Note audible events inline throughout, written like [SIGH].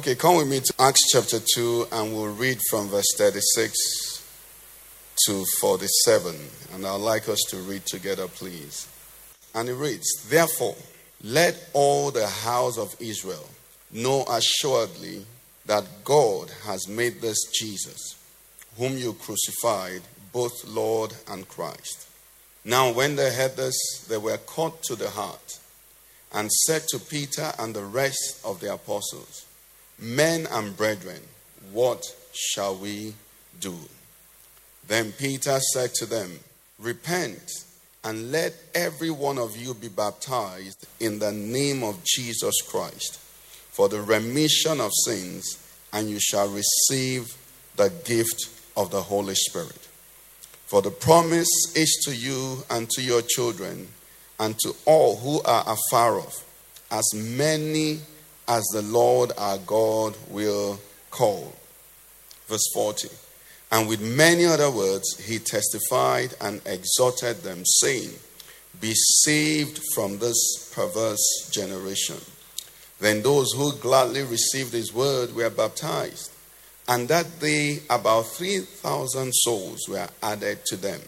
Okay, come with me to Acts chapter 2 and we'll read from verse 36 to 47. And I'd like us to read together, please. And it reads Therefore, let all the house of Israel know assuredly that God has made this Jesus, whom you crucified, both Lord and Christ. Now, when they heard this, they were cut to the heart and said to Peter and the rest of the apostles, Men and brethren, what shall we do? Then Peter said to them, Repent and let every one of you be baptized in the name of Jesus Christ for the remission of sins, and you shall receive the gift of the Holy Spirit. For the promise is to you and to your children and to all who are afar off, as many as the Lord our God will call. Verse 40. And with many other words, he testified and exhorted them, saying, Be saved from this perverse generation. Then those who gladly received his word were baptized, and that day about 3,000 souls were added to them.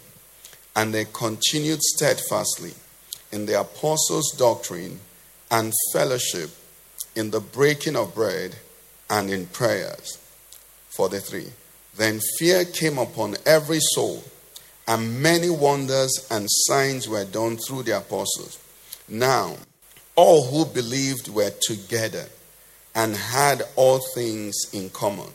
And they continued steadfastly in the apostles' doctrine and fellowship, in the breaking of bread and in prayers. 43. Then fear came upon every soul, and many wonders and signs were done through the apostles. Now, all who believed were together and had all things in common,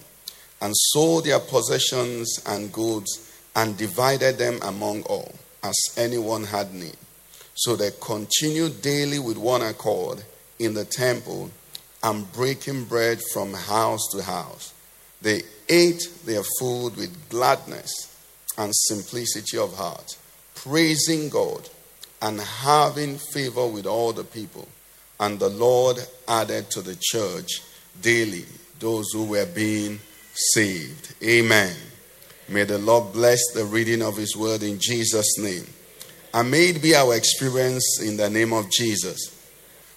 and sold their possessions and goods and divided them among all, as anyone had need. So they continued daily with one accord in the temple and breaking bread from house to house. They ate their food with gladness and simplicity of heart, praising God and having favor with all the people. And the Lord added to the church daily those who were being saved. Amen. May the Lord bless the reading of His word in Jesus' name. And may it be our experience in the name of Jesus.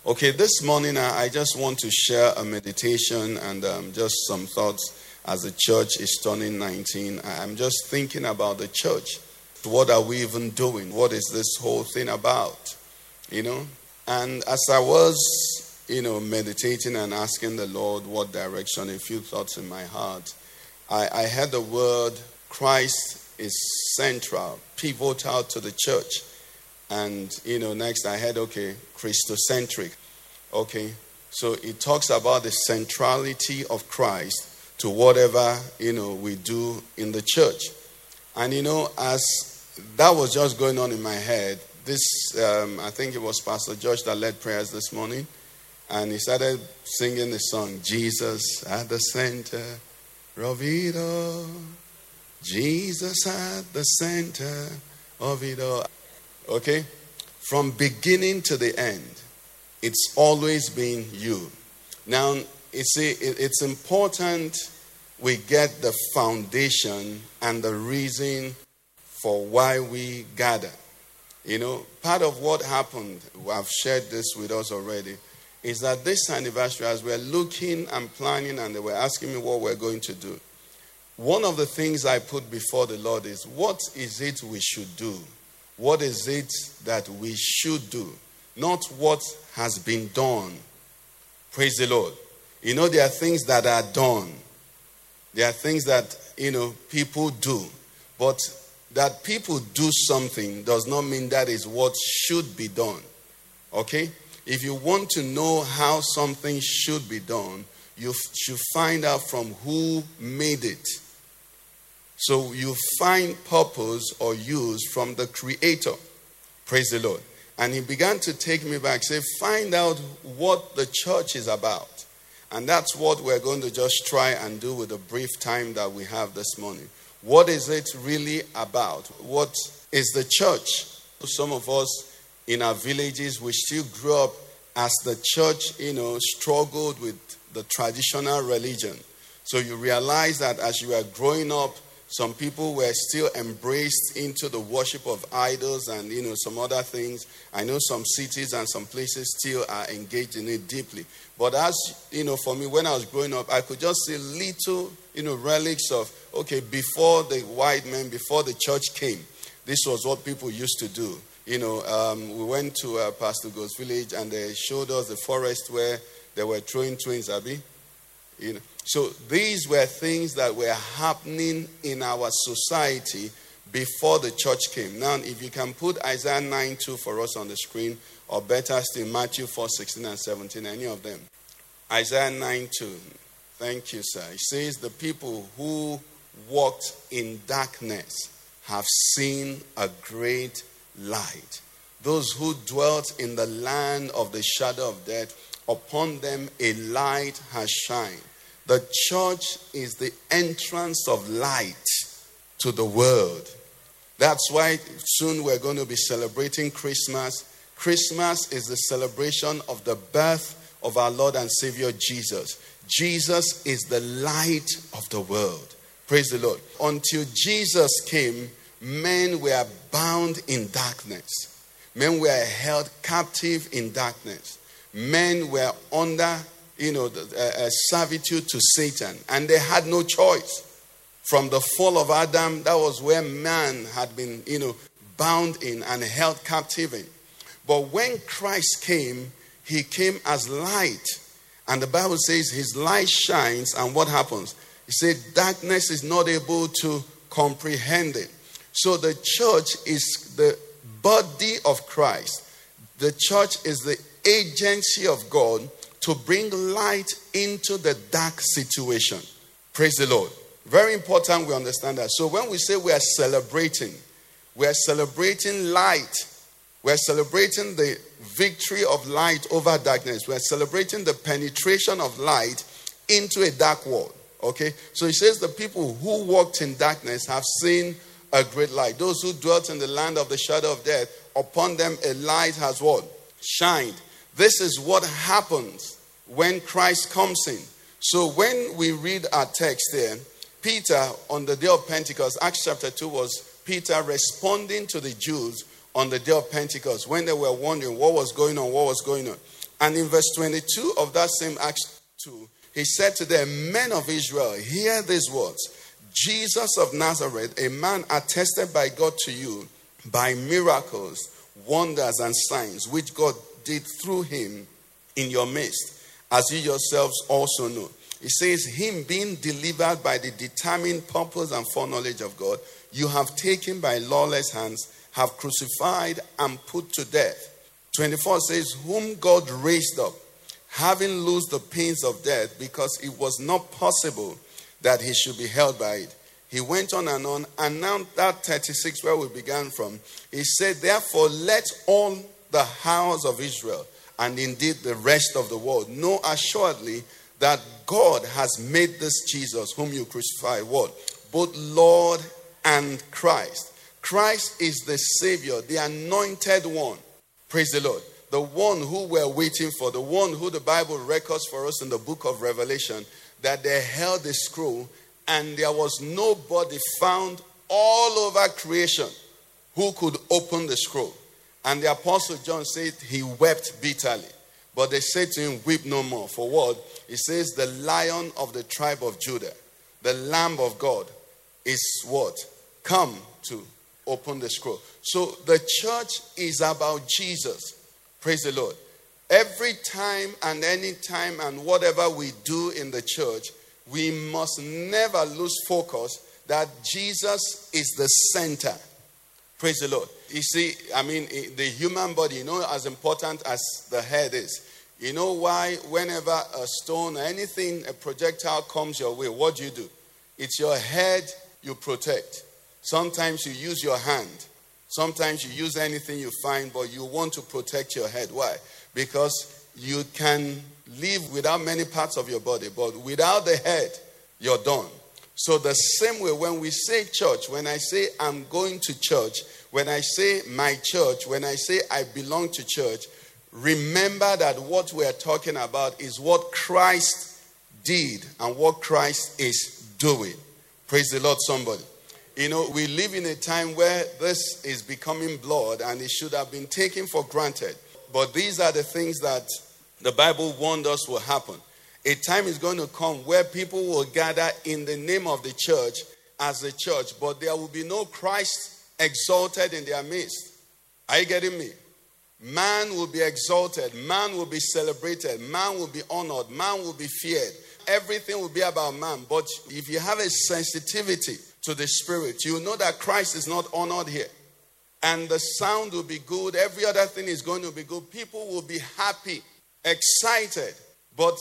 Okay, this morning I I just want to share a meditation and um, just some thoughts as the church is turning 19. I- I'm just thinking about the church. What are we even doing? What is this whole thing about? You know? And as I was, you know, meditating and asking the Lord what direction, a few thoughts in my heart, I, I heard the word Christ is central, pivotal to the church. And, you know, next I had, okay, Christocentric. Okay, so it talks about the centrality of Christ to whatever, you know, we do in the church. And, you know, as that was just going on in my head, this, um, I think it was Pastor George that led prayers this morning. And he started singing the song, Jesus at the center of it all. Jesus at the center of it all. Okay? From beginning to the end, it's always been you. Now, you see, it's important we get the foundation and the reason for why we gather. You know, part of what happened, I've shared this with us already, is that this anniversary, as we're looking and planning, and they were asking me what we're going to do, one of the things I put before the Lord is what is it we should do? What is it that we should do? Not what has been done. Praise the Lord. You know, there are things that are done, there are things that, you know, people do. But that people do something does not mean that is what should be done. Okay? If you want to know how something should be done, you should find out from who made it. So you find purpose or use from the Creator. Praise the Lord. And he began to take me back, say, find out what the church is about. And that's what we're going to just try and do with the brief time that we have this morning. What is it really about? What is the church? Some of us in our villages, we still grew up as the church, you know, struggled with the traditional religion. So you realize that as you were growing up, some people were still embraced into the worship of idols and you know some other things. I know some cities and some places still are engaged in it deeply. But as you know, for me, when I was growing up, I could just see little you know relics of okay before the white men, before the church came. This was what people used to do. You know, um, we went to uh, Pastor Go's village and they showed us the forest where they were throwing twins, Abby. You know, so these were things that were happening in our society before the church came. Now, if you can put Isaiah 9 2 for us on the screen, or better still, Matthew 4 16 and 17, any of them. Isaiah 9 2. Thank you, sir. It says, The people who walked in darkness have seen a great light. Those who dwelt in the land of the shadow of death, upon them a light has shined. The church is the entrance of light to the world. That's why soon we're going to be celebrating Christmas. Christmas is the celebration of the birth of our Lord and Savior Jesus. Jesus is the light of the world. Praise the Lord. Until Jesus came, men were bound in darkness. Men were held captive in darkness. Men were under, you know, uh, servitude to Satan, and they had no choice. From the fall of Adam, that was where man had been, you know, bound in and held captive in. But when Christ came, he came as light. And the Bible says his light shines, and what happens? He said, darkness is not able to comprehend it. So the church is the body of Christ. The church is the agency of God to bring light into the dark situation. Praise the Lord. Very important we understand that. So when we say we are celebrating, we are celebrating light. We are celebrating the victory of light over darkness. We are celebrating the penetration of light into a dark world. Okay? So he says the people who walked in darkness have seen a great light. Those who dwelt in the land of the shadow of death, upon them a light has what? Shined. This is what happens when Christ comes in. So when we read our text there, Peter on the day of Pentecost, Acts chapter 2 was Peter responding to the Jews on the day of Pentecost when they were wondering what was going on, what was going on. And in verse 22 of that same Acts 2, he said to them, Men of Israel, hear these words Jesus of Nazareth, a man attested by God to you by miracles, wonders, and signs, which God did through him in your midst, as you yourselves also know. It says, Him being delivered by the determined purpose and foreknowledge of God, you have taken by lawless hands, have crucified and put to death. 24 says, Whom God raised up, having loosed the pains of death, because it was not possible that he should be held by it. He went on and on, and now that 36, where we began from, he said, Therefore, let all the house of Israel, and indeed the rest of the world, know assuredly that God has made this Jesus, whom you crucified, what? Both Lord and Christ. Christ is the Savior, the anointed one. Praise the Lord. The one who we're waiting for, the one who the Bible records for us in the book of Revelation, that they held the scroll and there was nobody found all over creation who could open the scroll. And the apostle John said he wept bitterly. But they said to him, Weep no more. For what? He says, The lion of the tribe of Judah, the Lamb of God, is what? Come to open the scroll. So the church is about Jesus. Praise the Lord. Every time and any time and whatever we do in the church, we must never lose focus that Jesus is the center. Praise the Lord. You see, I mean, the human body, you know, as important as the head is. You know why, whenever a stone or anything, a projectile comes your way, what do you do? It's your head you protect. Sometimes you use your hand. Sometimes you use anything you find, but you want to protect your head. Why? Because you can live without many parts of your body, but without the head, you're done. So, the same way, when we say church, when I say I'm going to church, when I say my church, when I say I belong to church, remember that what we're talking about is what Christ did and what Christ is doing. Praise the Lord, somebody. You know, we live in a time where this is becoming blood and it should have been taken for granted. But these are the things that the Bible warned us will happen. A time is going to come where people will gather in the name of the church as a church, but there will be no Christ exalted in their midst. Are you getting me? Man will be exalted, man will be celebrated, man will be honored, man will be feared. Everything will be about man. But if you have a sensitivity to the spirit, you know that Christ is not honored here. And the sound will be good, every other thing is going to be good. People will be happy, excited. But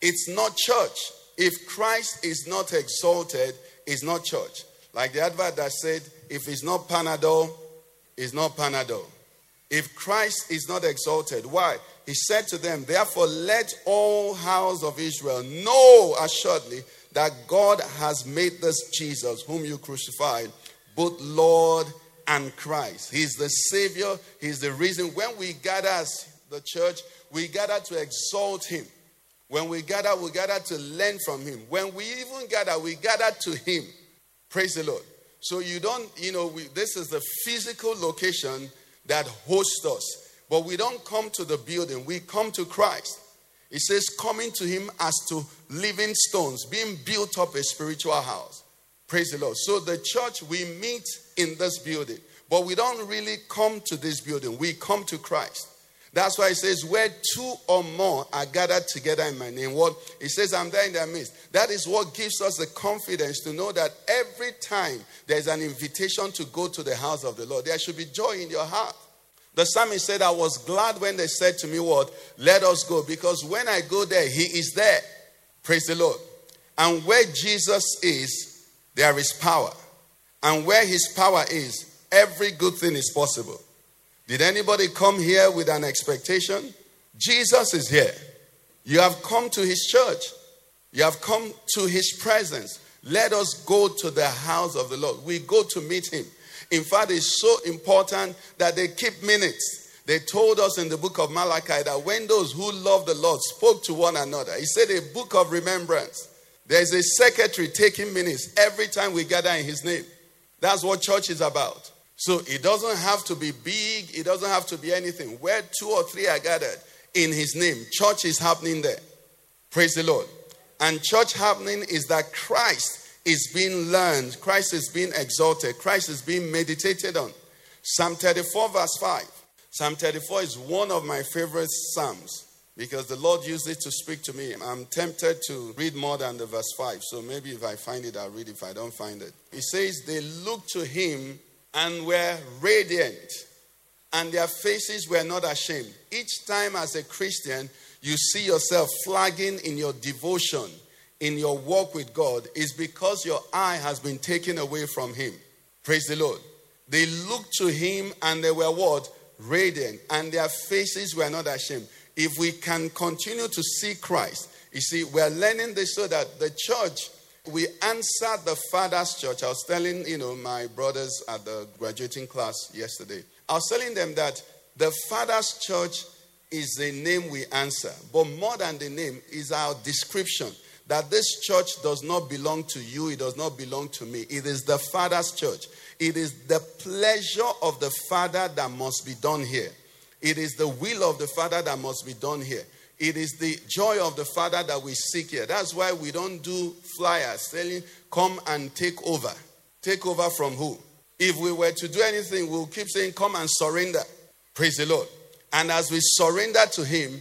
it's not church. If Christ is not exalted, it's not church. Like the advert that said, if it's not Panadol, it's not Panadol. If Christ is not exalted, why? He said to them, Therefore, let all house of Israel know assuredly that God has made this Jesus, whom you crucified, both Lord and Christ. He's the Savior, He's the reason. When we gather as the church, we gather to exalt Him. When we gather, we gather to learn from him. When we even gather, we gather to him. Praise the Lord. So you don't, you know, we, this is the physical location that hosts us. But we don't come to the building, we come to Christ. It says, coming to him as to living stones, being built up a spiritual house. Praise the Lord. So the church, we meet in this building, but we don't really come to this building. We come to Christ. That's why it says, Where two or more are gathered together in my name. What it says, I'm there in their midst. That is what gives us the confidence to know that every time there's an invitation to go to the house of the Lord, there should be joy in your heart. The psalmist said, I was glad when they said to me, What? Let us go. Because when I go there, he is there. Praise the Lord. And where Jesus is, there is power. And where his power is, every good thing is possible. Did anybody come here with an expectation? Jesus is here. You have come to his church, you have come to his presence. Let us go to the house of the Lord. We go to meet him. In fact, it's so important that they keep minutes. They told us in the book of Malachi that when those who love the Lord spoke to one another, he said a book of remembrance. There's a secretary taking minutes every time we gather in his name. That's what church is about. So it doesn't have to be big, it doesn't have to be anything. Where two or three are gathered in his name, church is happening there. Praise the Lord. And church happening is that Christ is being learned, Christ is being exalted, Christ is being meditated on. Psalm 34, verse 5. Psalm 34 is one of my favorite Psalms because the Lord used it to speak to me. I'm tempted to read more than the verse 5, so maybe if I find it, I'll read. If I don't find it, it says, They look to him and were radiant, and their faces were not ashamed. Each time, as a Christian, you see yourself flagging in your devotion, in your walk with God, is because your eye has been taken away from Him. Praise the Lord. They looked to Him and they were what? Radiant, and their faces were not ashamed. If we can continue to see Christ, you see, we're learning this so that the church we answered the Father's church. I was telling, you know, my brothers at the graduating class yesterday. I was telling them that the Father's church is the name we answer, but more than the name is our description that this church does not belong to you, it does not belong to me. It is the Father's church. It is the pleasure of the Father that must be done here. It is the will of the Father that must be done here. It is the joy of the Father that we seek here. That's why we don't do flyers saying, come and take over. Take over from who? If we were to do anything, we'll keep saying, come and surrender. Praise the Lord. And as we surrender to Him,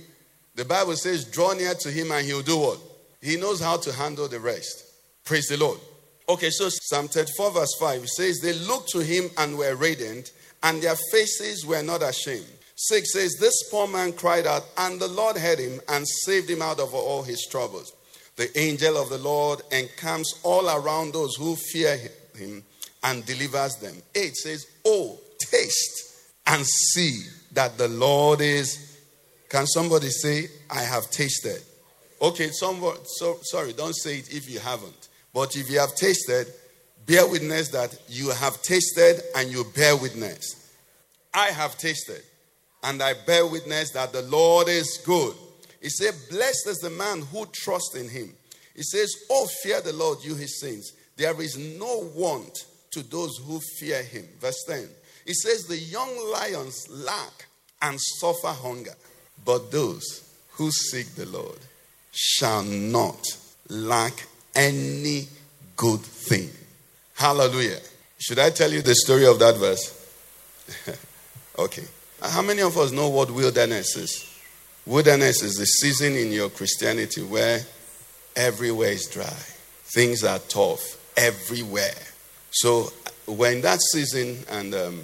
the Bible says, draw near to Him and He'll do what? He knows how to handle the rest. Praise the Lord. Okay, so Psalm 34, verse 5 says, They looked to Him and were radiant, and their faces were not ashamed. 6 says, This poor man cried out, and the Lord heard him and saved him out of all his troubles. The angel of the Lord encamps all around those who fear him and delivers them. 8 says, Oh, taste and see that the Lord is Can somebody say, I have tasted? Okay, so, sorry, don't say it if you haven't. But if you have tasted, bear witness that you have tasted and you bear witness. I have tasted and I bear witness that the Lord is good. He said, Blessed is the man who trusts in him. He says, Oh, fear the Lord, you his saints. There is no want to those who fear him. Verse 10. He says, The young lions lack and suffer hunger, but those who seek the Lord shall not lack any good thing. Hallelujah. Should I tell you the story of that verse? [LAUGHS] okay. How many of us know what wilderness is? Wilderness is the season in your Christianity where everywhere is dry, things are tough everywhere. So, when that season, and um,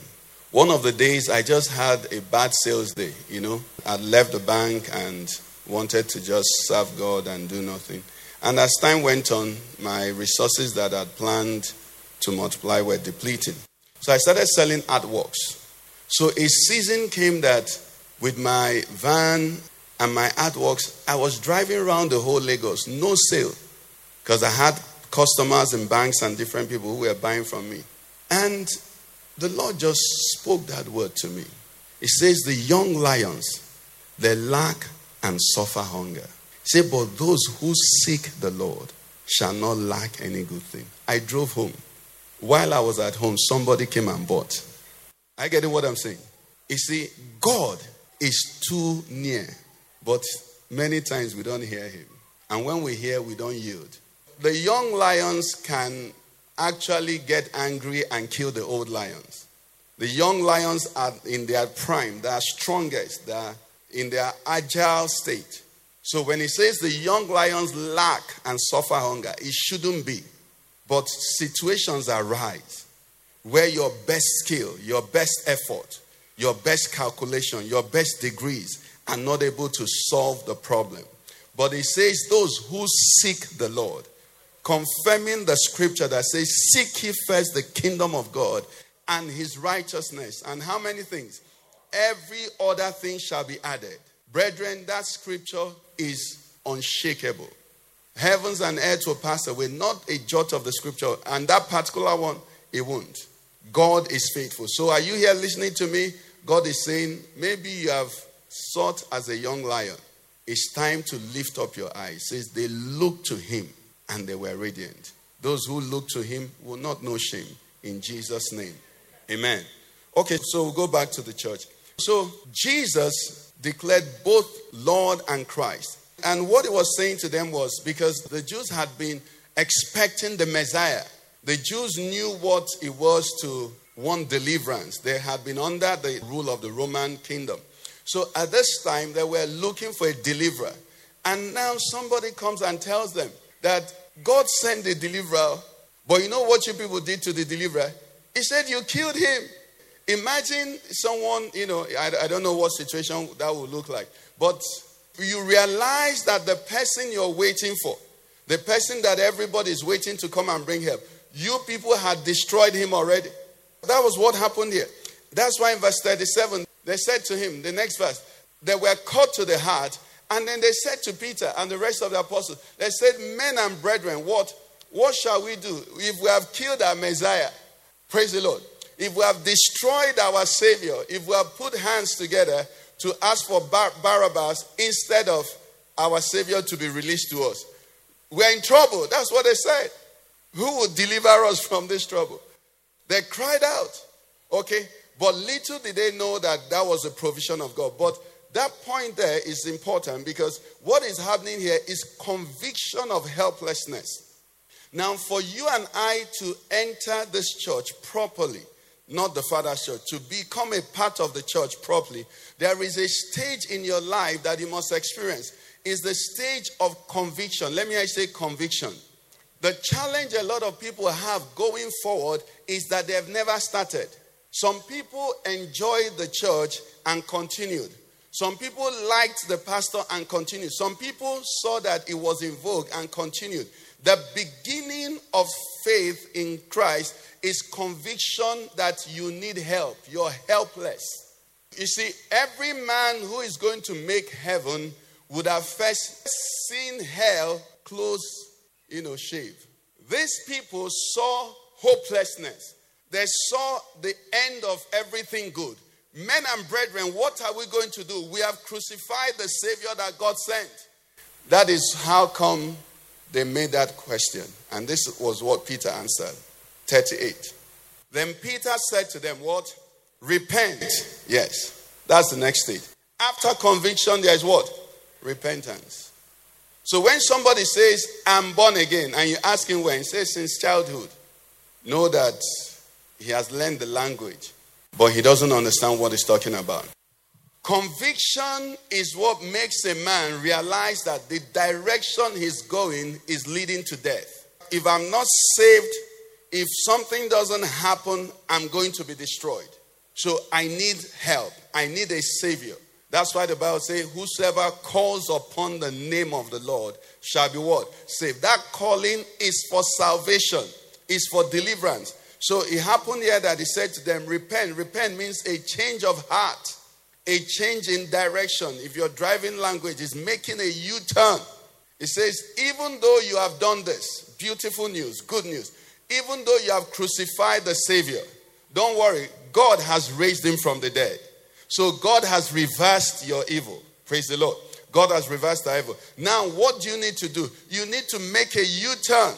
one of the days I just had a bad sales day, you know, I left the bank and wanted to just serve God and do nothing. And as time went on, my resources that I'd planned to multiply were depleting. So I started selling artworks. So a season came that with my van and my artworks, I was driving around the whole Lagos, no sale, because I had customers and banks and different people who were buying from me. And the Lord just spoke that word to me. He says, The young lions, they lack and suffer hunger. Say, but those who seek the Lord shall not lack any good thing. I drove home. While I was at home, somebody came and bought. I get what I'm saying. You see, God is too near, but many times we don't hear him. And when we hear, we don't yield. The young lions can actually get angry and kill the old lions. The young lions are in their prime, they are strongest, they are in their agile state. So when he says the young lions lack and suffer hunger, it shouldn't be. But situations arise where your best skill, your best effort, your best calculation, your best degrees are not able to solve the problem. But he says, Those who seek the Lord, confirming the scripture that says, Seek ye first the kingdom of God and his righteousness. And how many things? Every other thing shall be added. Brethren, that scripture is unshakable. Heavens and earth will pass away, not a jot of the scripture. And that particular one, it won't. God is faithful. So, are you here listening to me? God is saying, maybe you have sought as a young lion. It's time to lift up your eyes. It says they looked to him and they were radiant. Those who look to him will not know shame. In Jesus' name. Amen. Okay, so we'll go back to the church. So Jesus declared both Lord and Christ. And what he was saying to them was because the Jews had been expecting the Messiah, the Jews knew what it was to want deliverance. They had been under the rule of the Roman kingdom. So at this time, they were looking for a deliverer. And now somebody comes and tells them that God sent the deliverer, but you know what you people did to the deliverer? He said, You killed him. Imagine someone, you know, I, I don't know what situation that would look like, but you realize that the person you're waiting for, the person that everybody is waiting to come and bring help, you people had destroyed him already. That was what happened here. That's why in verse 37, they said to him, the next verse, they were cut to the heart. And then they said to Peter and the rest of the apostles, they said, Men and brethren, what, what shall we do if we have killed our Messiah? Praise the Lord. If we have destroyed our Savior, if we have put hands together to ask for Bar- Barabbas instead of our Savior to be released to us, we're in trouble. That's what they said. Who will deliver us from this trouble? They cried out. Okay? But little did they know that that was a provision of God. But that point there is important because what is happening here is conviction of helplessness. Now, for you and I to enter this church properly, not the Father's church, to become a part of the church properly, there is a stage in your life that you must experience. Is the stage of conviction. Let me say conviction. The challenge a lot of people have going forward is that they have never started. Some people enjoyed the church and continued. Some people liked the pastor and continued. Some people saw that it was in vogue and continued. The beginning of faith in Christ is conviction that you need help. You're helpless. You see, every man who is going to make heaven would have first seen hell close, you know, shave. These people saw hopelessness. They saw the end of everything good. Men and brethren, what are we going to do? We have crucified the Savior that God sent. That is how come they made that question. And this was what Peter answered 38. Then Peter said to them, What? Repent. Yes, that's the next stage. After conviction, there is what? Repentance. So when somebody says, I'm born again, and you ask him when, he says, Since childhood, know that he has learned the language, but he doesn't understand what he's talking about. Conviction is what makes a man realize that the direction he's going is leading to death. If I'm not saved, if something doesn't happen, I'm going to be destroyed. So I need help. I need a savior. That's why the Bible says, Whosoever calls upon the name of the Lord shall be what? Saved. That calling is for salvation, is for deliverance. So it happened here that he said to them, Repent. Repent means a change of heart a change in direction. If your driving language is making a U turn, it says, even though you have done this, beautiful news, good news, even though you have crucified the Savior, don't worry, God has raised him from the dead. So God has reversed your evil. Praise the Lord. God has reversed the evil. Now, what do you need to do? You need to make a U turn.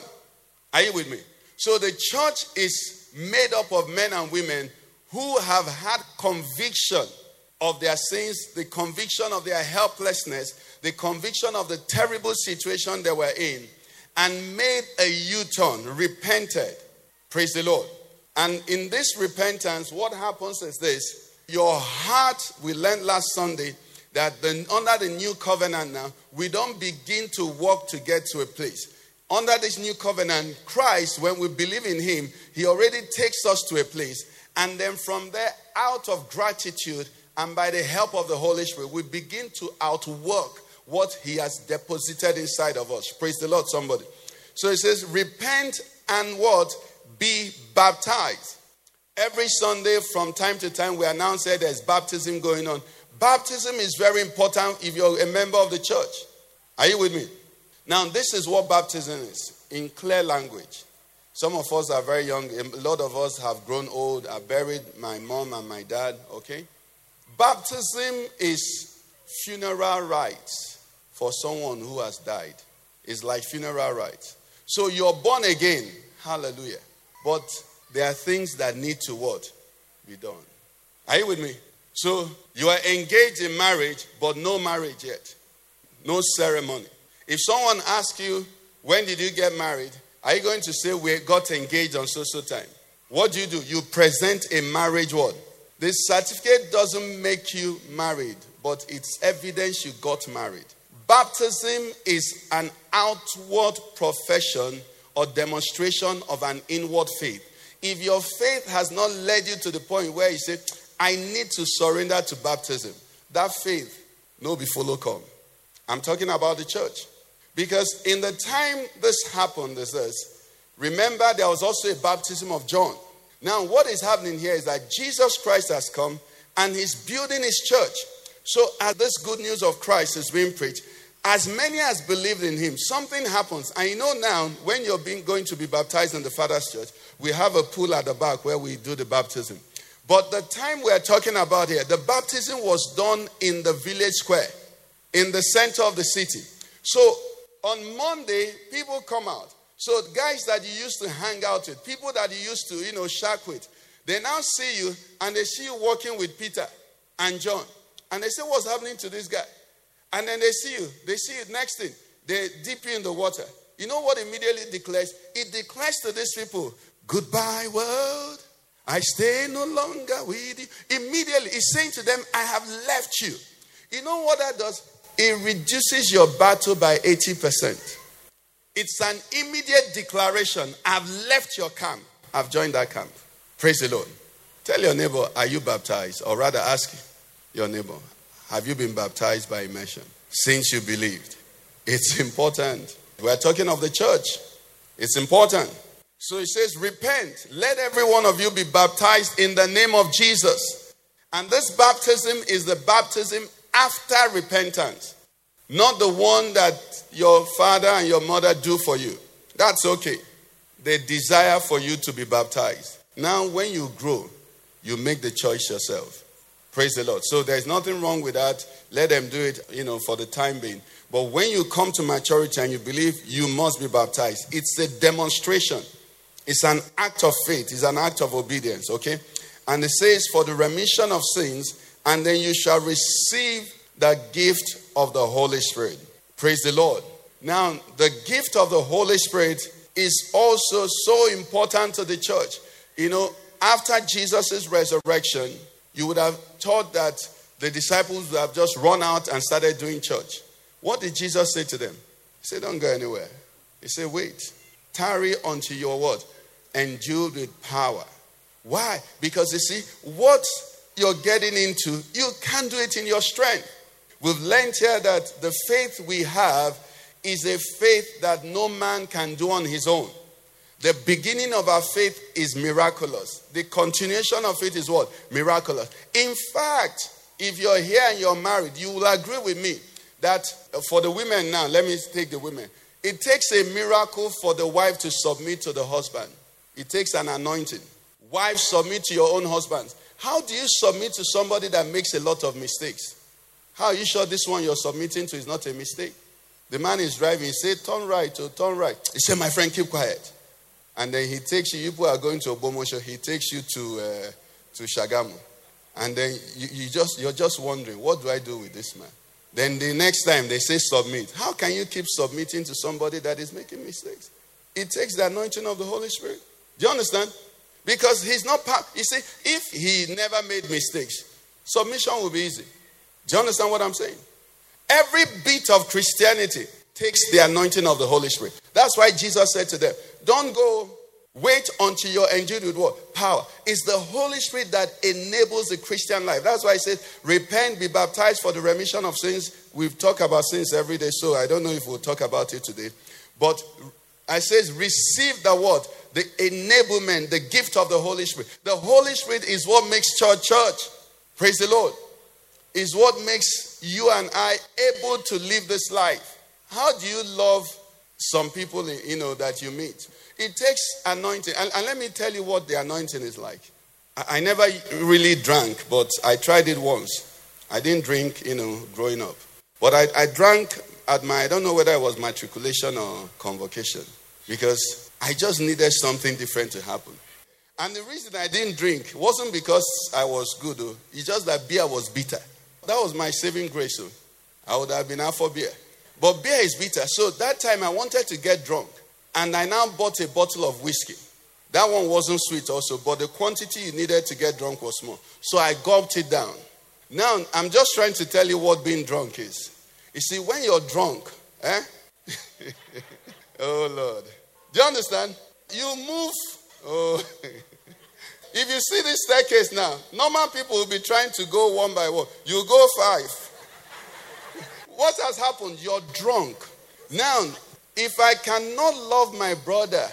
Are you with me? So the church is made up of men and women who have had conviction of their sins, the conviction of their helplessness, the conviction of the terrible situation they were in, and made a U turn, repented. Praise the Lord. And in this repentance, what happens is this your heart, we learned last Sunday that the, under the new covenant now, we don't begin to walk to get to a place. Under this new covenant, Christ, when we believe in Him, He already takes us to a place. And then from there, out of gratitude, and by the help of the Holy Spirit, we begin to outwork what He has deposited inside of us. Praise the Lord, somebody. So it says, repent and what? Be baptized. Every Sunday, from time to time, we announce that there's baptism going on. Baptism is very important if you're a member of the church. Are you with me? Now, this is what baptism is in clear language. Some of us are very young. A lot of us have grown old. I buried my mom and my dad, okay? Baptism is funeral rites for someone who has died. It's like funeral rites. So you're born again. Hallelujah. But there are things that need to what? Be done. Are you with me? So you are engaged in marriage, but no marriage yet. No ceremony. If someone asks you, when did you get married? Are you going to say we got engaged on social time? What do you do? You present a marriage word. The certificate doesn't make you married, but it's evidence you got married. Baptism is an outward profession or demonstration of an inward faith. If your faith has not led you to the point where you say, I need to surrender to baptism, that faith no be follow come. I'm talking about the church. Because in the time this happened, this is, remember there was also a baptism of John. Now, what is happening here is that Jesus Christ has come and he's building his church. So, as this good news of Christ is being preached, as many as believed in him, something happens. And you know now, when you're being, going to be baptized in the Father's church, we have a pool at the back where we do the baptism. But the time we're talking about here, the baptism was done in the village square, in the center of the city. So on Monday, people come out. So guys that you used to hang out with, people that you used to, you know, shack with, they now see you and they see you walking with Peter and John. And they say, What's happening to this guy? And then they see you. They see you next thing. They dip you in the water. You know what immediately declares? It declares to these people, Goodbye, world. I stay no longer with you. Immediately, it's saying to them, I have left you. You know what that does? It reduces your battle by 80%. It's an immediate declaration. I've left your camp. I've joined that camp. Praise the Lord. Tell your neighbor, are you baptized? Or rather, ask your neighbor, have you been baptized by immersion since you believed? It's important. We're talking of the church. It's important. So it says, Repent. Let every one of you be baptized in the name of Jesus. And this baptism is the baptism after repentance, not the one that your father and your mother do for you. That's okay. They desire for you to be baptized. Now, when you grow, you make the choice yourself. Praise the Lord. So there's nothing wrong with that. Let them do it, you know, for the time being. But when you come to maturity and you believe you must be baptized, it's a demonstration. It's an act of faith. It's an act of obedience, okay? And it says, for the remission of sins, and then you shall receive the gift of the Holy Spirit. Praise the Lord. Now, the gift of the Holy Spirit is also so important to the church. You know, after Jesus' resurrection, you would have thought that the disciples would have just run out and started doing church. What did Jesus say to them? He said, Don't go anywhere. He said, Wait, tarry unto your what? Endued with power. Why? Because you see, what you're getting into, you can't do it in your strength. We've learned here that the faith we have is a faith that no man can do on his own. The beginning of our faith is miraculous. The continuation of it is what? Miraculous. In fact, if you're here and you're married, you will agree with me that for the women now, let me take the women. It takes a miracle for the wife to submit to the husband. It takes an anointing. Wives, submit to your own husbands. How do you submit to somebody that makes a lot of mistakes? How are you sure this one you're submitting to is not a mistake? The man is driving. He said, Turn right, or turn right. He said, My friend, keep quiet. And then he takes you, people are going to Ogbomosho, he takes you to, uh, to Shagamu. And then you, you just, you're just wondering, what do I do with this man? Then the next time they say submit. How can you keep submitting to somebody that is making mistakes? It takes the anointing of the Holy Spirit. Do you understand? Because he's not part. You see, if he never made mistakes, submission will be easy. Do you understand what I'm saying? Every bit of Christianity takes the anointing of the Holy Spirit. That's why Jesus said to them, Don't go wait until you're endued with what? Power. It's the Holy Spirit that enables the Christian life. That's why I said, Repent, be baptized for the remission of sins. We've talked about sins every day, so I don't know if we'll talk about it today. But I says, receive the word, the enablement, the gift of the Holy Spirit. The Holy Spirit is what makes church church. Praise the Lord. Is what makes you and I able to live this life. How do you love some people you know that you meet? It takes anointing. And, and let me tell you what the anointing is like. I, I never really drank, but I tried it once. I didn't drink, you know, growing up. But I, I drank at my, I don't know whether it was matriculation or convocation, because I just needed something different to happen. And the reason I didn't drink wasn't because I was good, though. it's just that beer was bitter. That was my saving grace. Though. I would have been out for beer. But beer is bitter. So that time I wanted to get drunk. And I now bought a bottle of whiskey. That one wasn't sweet also, but the quantity you needed to get drunk was small. So I gulped it down. Now I'm just trying to tell you what being drunk is. You see, when you're drunk, eh? [LAUGHS] oh Lord. Do you understand? You move. Oh. [LAUGHS] if you see this staircase now, normal people will be trying to go one by one. You go five. [LAUGHS] what has happened? You're drunk. Now, if I cannot love my brother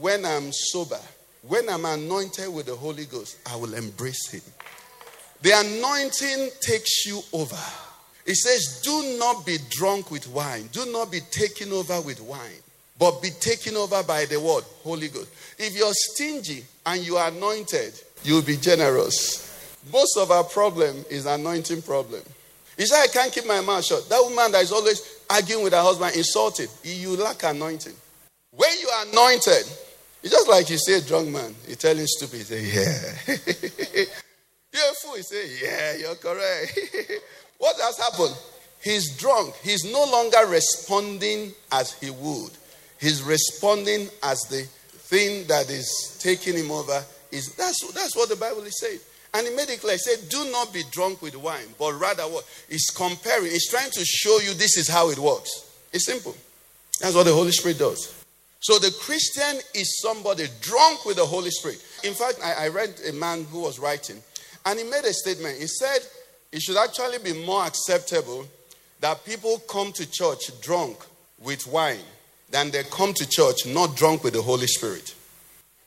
when I'm sober, when I'm anointed with the Holy Ghost, I will embrace him. The anointing takes you over. It says, Do not be drunk with wine. Do not be taken over with wine, but be taken over by the word, Holy Ghost. If you're stingy and you are anointed, you'll be generous. Most of our problem is anointing problem. He said, I can't keep my mouth shut. That woman that is always arguing with her husband, insulted, you lack anointing. When you are anointed, it's just like you say a drunk man. You tell him stupid, he say, yeah. [LAUGHS] you're a fool, he say, yeah, you're correct. [LAUGHS] what has happened? He's drunk. He's no longer responding as he would. He's responding as the thing that is taking him over. Is that's, that's what the Bible is saying. And he made it clear. He said, Do not be drunk with wine, but rather what? He's comparing, he's trying to show you this is how it works. It's simple. That's what the Holy Spirit does. So the Christian is somebody drunk with the Holy Spirit. In fact, I, I read a man who was writing, and he made a statement. He said it should actually be more acceptable that people come to church drunk with wine than they come to church not drunk with the Holy Spirit.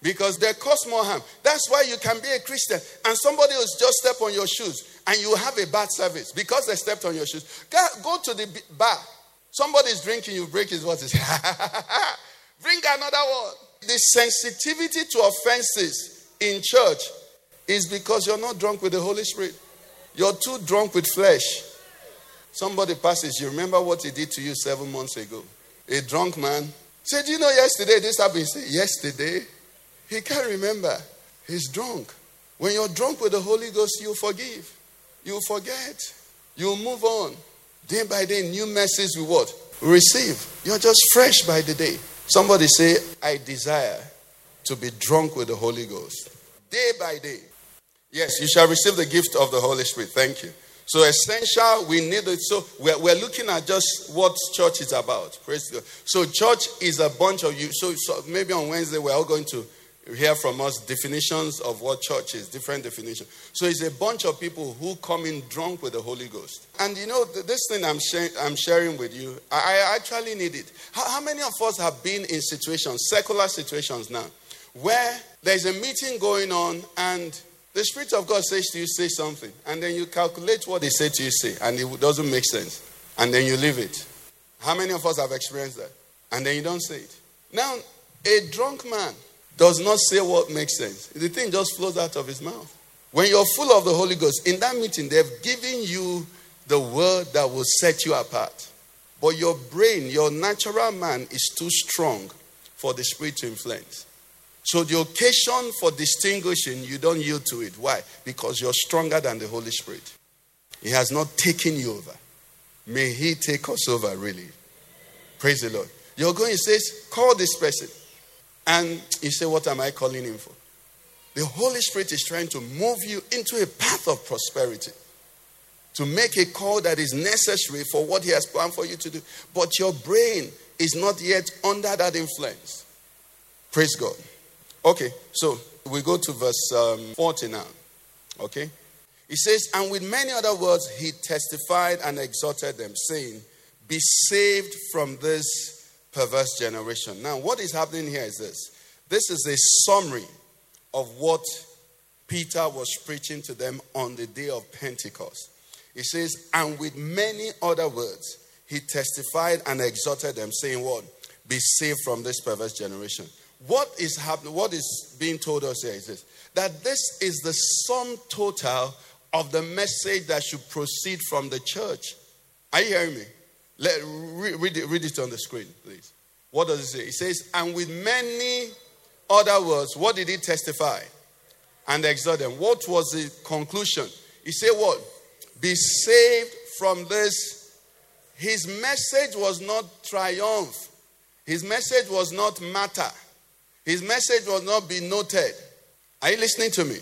because they cause more harm. That's why you can be a Christian and somebody will just step on your shoes and you have a bad service because they stepped on your shoes. Go, to the bar. Somebody's drinking, you break his voice. [LAUGHS] Bring another one. The sensitivity to offenses in church is because you're not drunk with the Holy Spirit. You're too drunk with flesh. Somebody passes, you remember what he did to you seven months ago? A drunk man said, You know, yesterday this happened. Said, Yesterday? He can't remember. He's drunk. When you're drunk with the Holy Ghost, you forgive, you forget, you move on. Day by day, new message we what? Receive. You're just fresh by the day. Somebody say, I desire to be drunk with the Holy Ghost. Day by day. Yes, you shall receive the gift of the Holy Spirit. Thank you. So essential, we need it. So we're, we're looking at just what church is about. Praise God. So church is a bunch of you. So, so maybe on Wednesday we're all going to hear from us definitions of what church is, different definitions. So it's a bunch of people who come in drunk with the Holy Ghost. And you know, this thing I'm, shar- I'm sharing with you, I, I actually need it. How, how many of us have been in situations, secular situations now, where there's a meeting going on and the Spirit of God says to you, say something, and then you calculate what they say to you, say, and it doesn't make sense, and then you leave it. How many of us have experienced that? And then you don't say it. Now, a drunk man does not say what makes sense. The thing just flows out of his mouth. When you're full of the Holy Ghost, in that meeting, they've given you the word that will set you apart. But your brain, your natural man, is too strong for the Spirit to influence. So the occasion for distinguishing, you don't yield to it. Why? Because you're stronger than the Holy Spirit. He has not taken you over. May He take us over, really. Praise the Lord. You're going, He says, call this person. And you say, What am I calling him for? The Holy Spirit is trying to move you into a path of prosperity, to make a call that is necessary for what He has planned for you to do. But your brain is not yet under that influence. Praise God. Okay, so we go to verse um, 40 now. Okay? He says, And with many other words, he testified and exhorted them, saying, Be saved from this perverse generation. Now, what is happening here is this this is a summary of what Peter was preaching to them on the day of Pentecost. He says, And with many other words, he testified and exhorted them, saying, What? Be saved from this perverse generation. What is happening? What is being told us here is this that this is the sum total of the message that should proceed from the church. Are you hearing me? Let, read, it, read it on the screen, please. What does it say? It says, And with many other words, what did he testify? And exhort them. What was the conclusion? He said, What? Be saved from this. His message was not triumph, his message was not matter, his message was not be noted. Are you listening to me?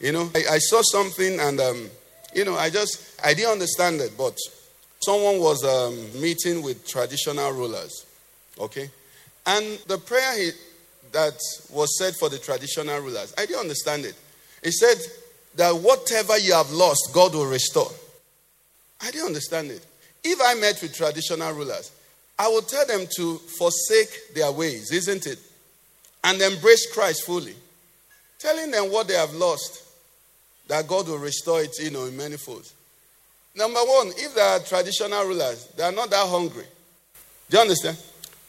You know, I, I saw something and, um, you know, I just, I didn't understand it, but someone was um, meeting with traditional rulers, okay? And the prayer he, that was said for the traditional rulers, I didn't understand it. He said that whatever you have lost, God will restore. I didn't understand it. If I met with traditional rulers, I would tell them to forsake their ways, isn't it? And embrace Christ fully. Telling them what they have lost, that God will restore it, you know, in many folds. Number one, if they are traditional rulers, they are not that hungry. Do you understand?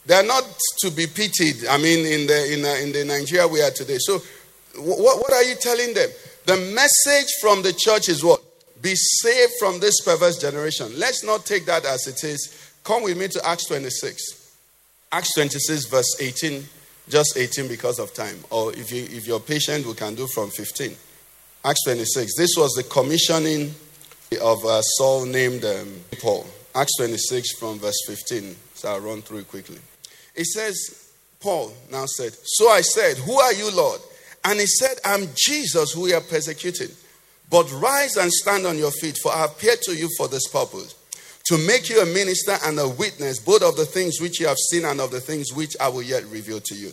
They are not to be pitied. I mean, in the in, in the Nigeria we are today. So, what, what are you telling them? The message from the church is what? Be saved from this perverse generation. Let's not take that as it is. Come with me to Acts 26. Acts 26, verse 18. Just 18 because of time. Or if, you, if you're patient, we can do from 15. Acts 26. This was the commissioning of a Saul named um, Paul. Acts 26 from verse 15. So I'll run through it quickly. It says, Paul now said, So I said, Who are you, Lord? And he said, I'm Jesus who you are persecuting. But rise and stand on your feet, for I appeared to you for this purpose to make you a minister and a witness both of the things which you have seen and of the things which I will yet reveal to you.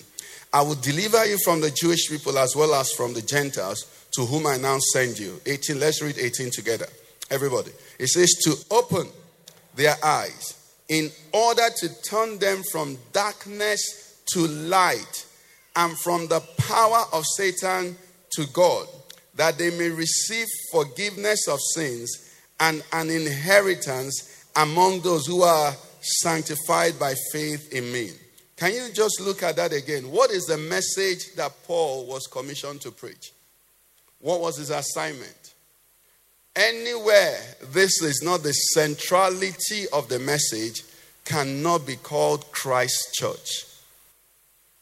I will deliver you from the Jewish people as well as from the Gentiles to whom I now send you. 18, let's read 18 together. Everybody. It says, To open their eyes in order to turn them from darkness to light and from the power of Satan to God, that they may receive forgiveness of sins and an inheritance among those who are sanctified by faith in me. Can you just look at that again? What is the message that Paul was commissioned to preach? What was his assignment? Anywhere this is not the centrality of the message, cannot be called Christ Church.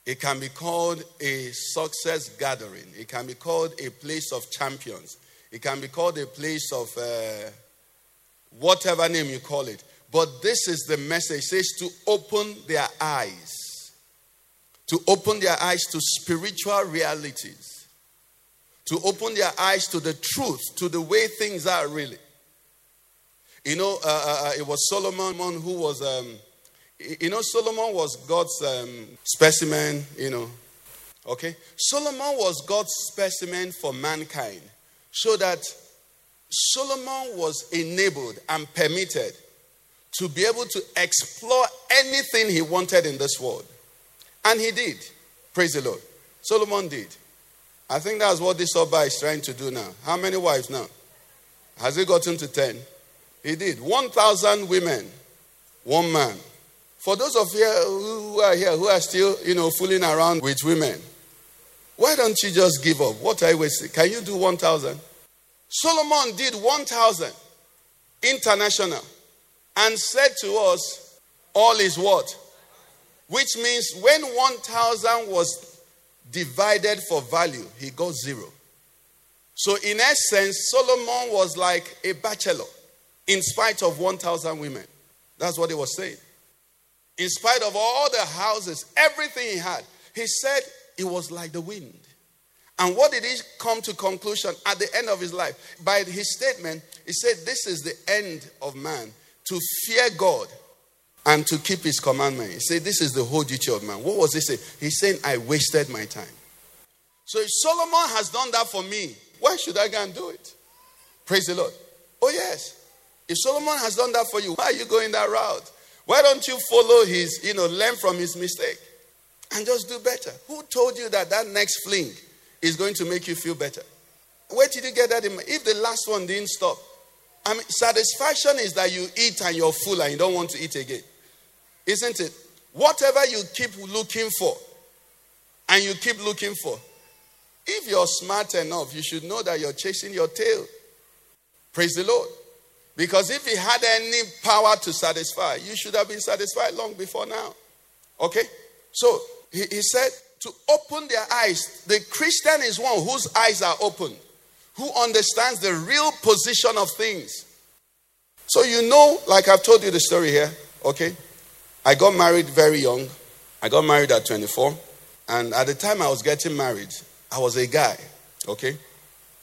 It can be called a success gathering. It can be called a place of champions. It can be called a place of uh, whatever name you call it. But this is the message. It says to open their eyes. To open their eyes to spiritual realities. To open their eyes to the truth, to the way things are really. You know, uh, uh, uh it was Solomon who was, um, you know, Solomon was God's um, specimen, you know. Okay? Solomon was God's specimen for mankind. So that Solomon was enabled and permitted to be able to explore anything he wanted in this world. And he did. Praise the Lord. Solomon did. I think that's what this Oba is trying to do now. How many wives now? Has he gotten to 10? He did. 1,000 women, one man. For those of you who are here who are still, you know, fooling around with women, why don't you just give up? What I wasting? Can you do 1,000? Solomon did 1,000 international and said to us, All is what? Which means when 1,000 was divided for value, he got zero. So, in essence, Solomon was like a bachelor in spite of 1,000 women. That's what he was saying. In spite of all the houses, everything he had, he said it was like the wind. And what did he come to conclusion at the end of his life? By his statement, he said, This is the end of man to fear God and to keep his commandment. He said, This is the whole duty of man. What was he saying? He's saying, I wasted my time. So if Solomon has done that for me, why should I go and do it? Praise the Lord. Oh, yes. If Solomon has done that for you, why are you going that route? Why don't you follow his, you know, learn from his mistake and just do better? Who told you that that next fling is going to make you feel better? Where did you get that? If the last one didn't stop, I mean, satisfaction is that you eat and you're full and you don't want to eat again. Isn't it? Whatever you keep looking for and you keep looking for, if you're smart enough, you should know that you're chasing your tail. Praise the Lord. Because if he had any power to satisfy, you should have been satisfied long before now. Okay? So he, he said to open their eyes. The Christian is one whose eyes are open, who understands the real position of things. So you know, like I've told you the story here, okay? I got married very young. I got married at 24. And at the time I was getting married, I was a guy, okay?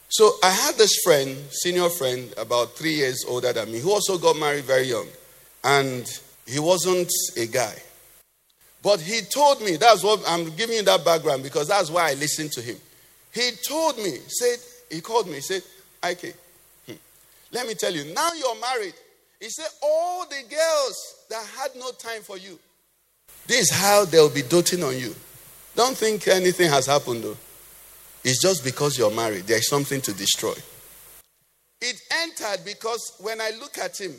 So I had this friend, senior friend, about three years older than me, who also got married very young. And he wasn't a guy. But he told me, that's what I'm giving you that background because that's why I listened to him. He told me, said, he called me, said, Ike, hmm, let me tell you, now you're married. He said, all the girls that had no time for you, this is how they'll be doting on you. Don't think anything has happened though. It's just because you're married, there's something to destroy. It entered because when I look at him,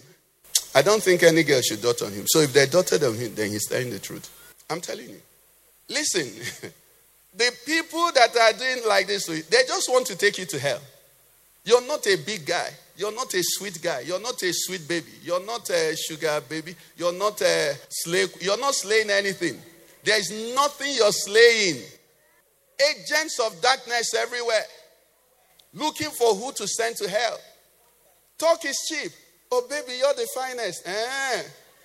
I don't think any girl should dot on him. So if they dotted on him, then he's telling the truth. I'm telling you. Listen, [LAUGHS] the people that are doing like this, they just want to take you to hell. You're not a big guy. You're not a sweet guy. You're not a sweet baby. You're not a sugar baby. You're not a slave. You're not slaying anything. There's nothing you're slaying agents of darkness everywhere, looking for who to send to hell. Talk is cheap. Oh, baby, you're the finest. Eh.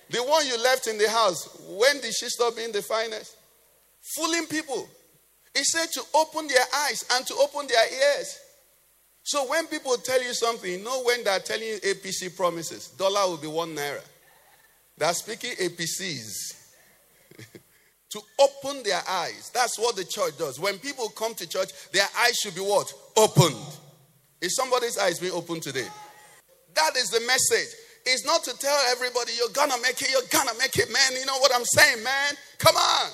The one you left in the house, when did she stop being the finest? Fooling people. He said to open their eyes and to open their ears. So when people tell you something, you know when they're telling you APC promises, dollar will be one naira. They're speaking APCs. [LAUGHS] to open their eyes. That's what the church does. When people come to church, their eyes should be what? Opened. Is somebody's eyes being opened today? That is the message. It's not to tell everybody you're gonna make it, you're gonna make it, man. You know what I'm saying, man? Come on.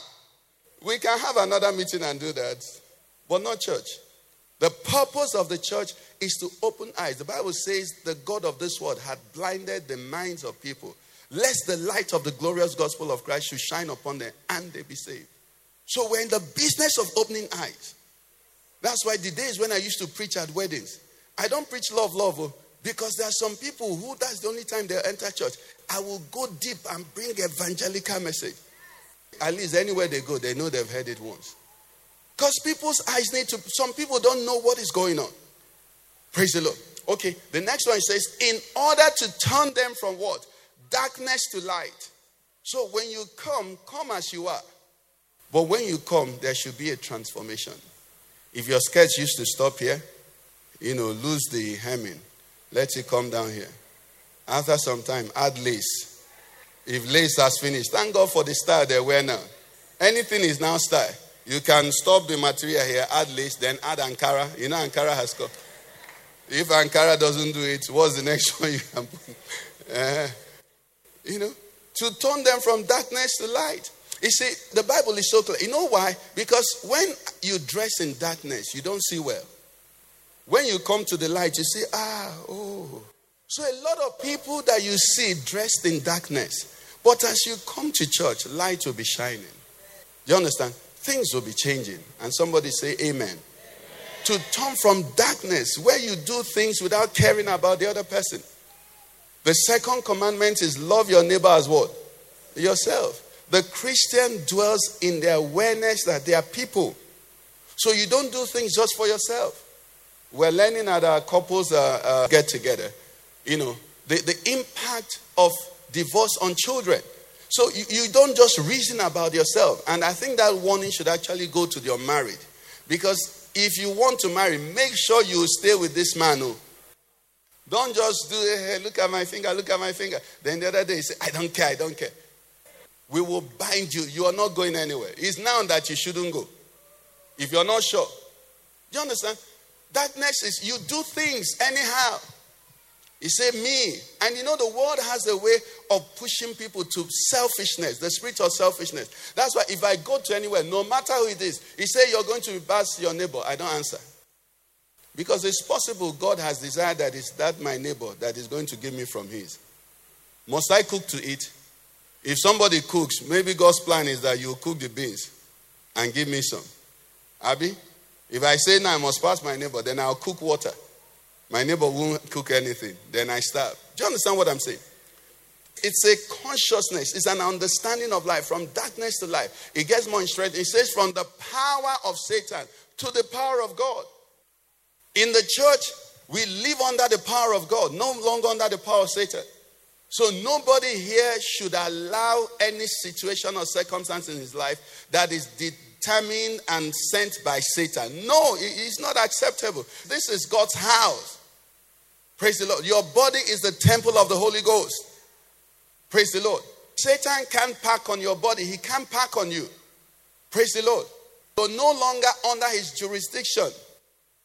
We can have another meeting and do that, but not church. The purpose of the church is to open eyes. The Bible says the God of this world had blinded the minds of people, lest the light of the glorious gospel of Christ should shine upon them and they be saved. So we're in the business of opening eyes. That's why the days when I used to preach at weddings, I don't preach love, love, oh, because there are some people who that's the only time they enter church. I will go deep and bring evangelical message. At least anywhere they go, they know they've heard it once. Because people's eyes need to, some people don't know what is going on. Praise the Lord. Okay, the next one says, in order to turn them from what? Darkness to light. So when you come, come as you are. But when you come, there should be a transformation. If your sketch used to stop here, you know, lose the hemming, let it come down here. After some time, add lace. If lace has finished, thank God for the style they wear now. Anything is now style. You can stop the material here, add lace, then add Ankara. You know, Ankara has come. If Ankara doesn't do it, what's the next [LAUGHS] one you can put? Uh, you know, to turn them from darkness to light. You see, the Bible is so clear. You know why? Because when you dress in darkness, you don't see well. When you come to the light, you see, ah, oh. So a lot of people that you see dressed in darkness, but as you come to church, light will be shining. You understand? Things will be changing. And somebody say, Amen. Amen. To turn from darkness, where you do things without caring about the other person. The second commandment is love your neighbor as what? Yourself. The Christian dwells in the awareness that they are people. So you don't do things just for yourself. We're learning at our couples uh, uh, get together, you know, the, the impact of divorce on children. So you, you don't just reason about yourself. And I think that warning should actually go to your married. Because if you want to marry, make sure you stay with this man. Oh. Don't just do, hey, look at my finger, look at my finger. Then the other day you say, I don't care, I don't care. We will bind you. You are not going anywhere. It's now that you shouldn't go. If you're not sure. Do you understand? Darkness is you do things anyhow. You say me. And you know, the world has a way of pushing people to selfishness, the spirit of selfishness. That's why if I go to anywhere, no matter who it is, he say you're going to embarrass your neighbor, I don't answer. Because it's possible God has desired that it's that my neighbor that is going to give me from his. Must I cook to eat? If somebody cooks, maybe God's plan is that you cook the beans and give me some. Abby? If I say now I must pass my neighbor, then I'll cook water. My neighbor won't cook anything. Then I starve. Do you understand what I'm saying? It's a consciousness, it's an understanding of life from darkness to light. It gets more interesting. It says from the power of Satan to the power of God. In the church, we live under the power of God, no longer under the power of Satan. So nobody here should allow any situation or circumstance in his life that is determined and sent by Satan. No, it's not acceptable. This is God's house. Praise the Lord. Your body is the temple of the Holy Ghost. Praise the Lord. Satan can't pack on your body, he can't pack on you. Praise the Lord. You're no longer under his jurisdiction.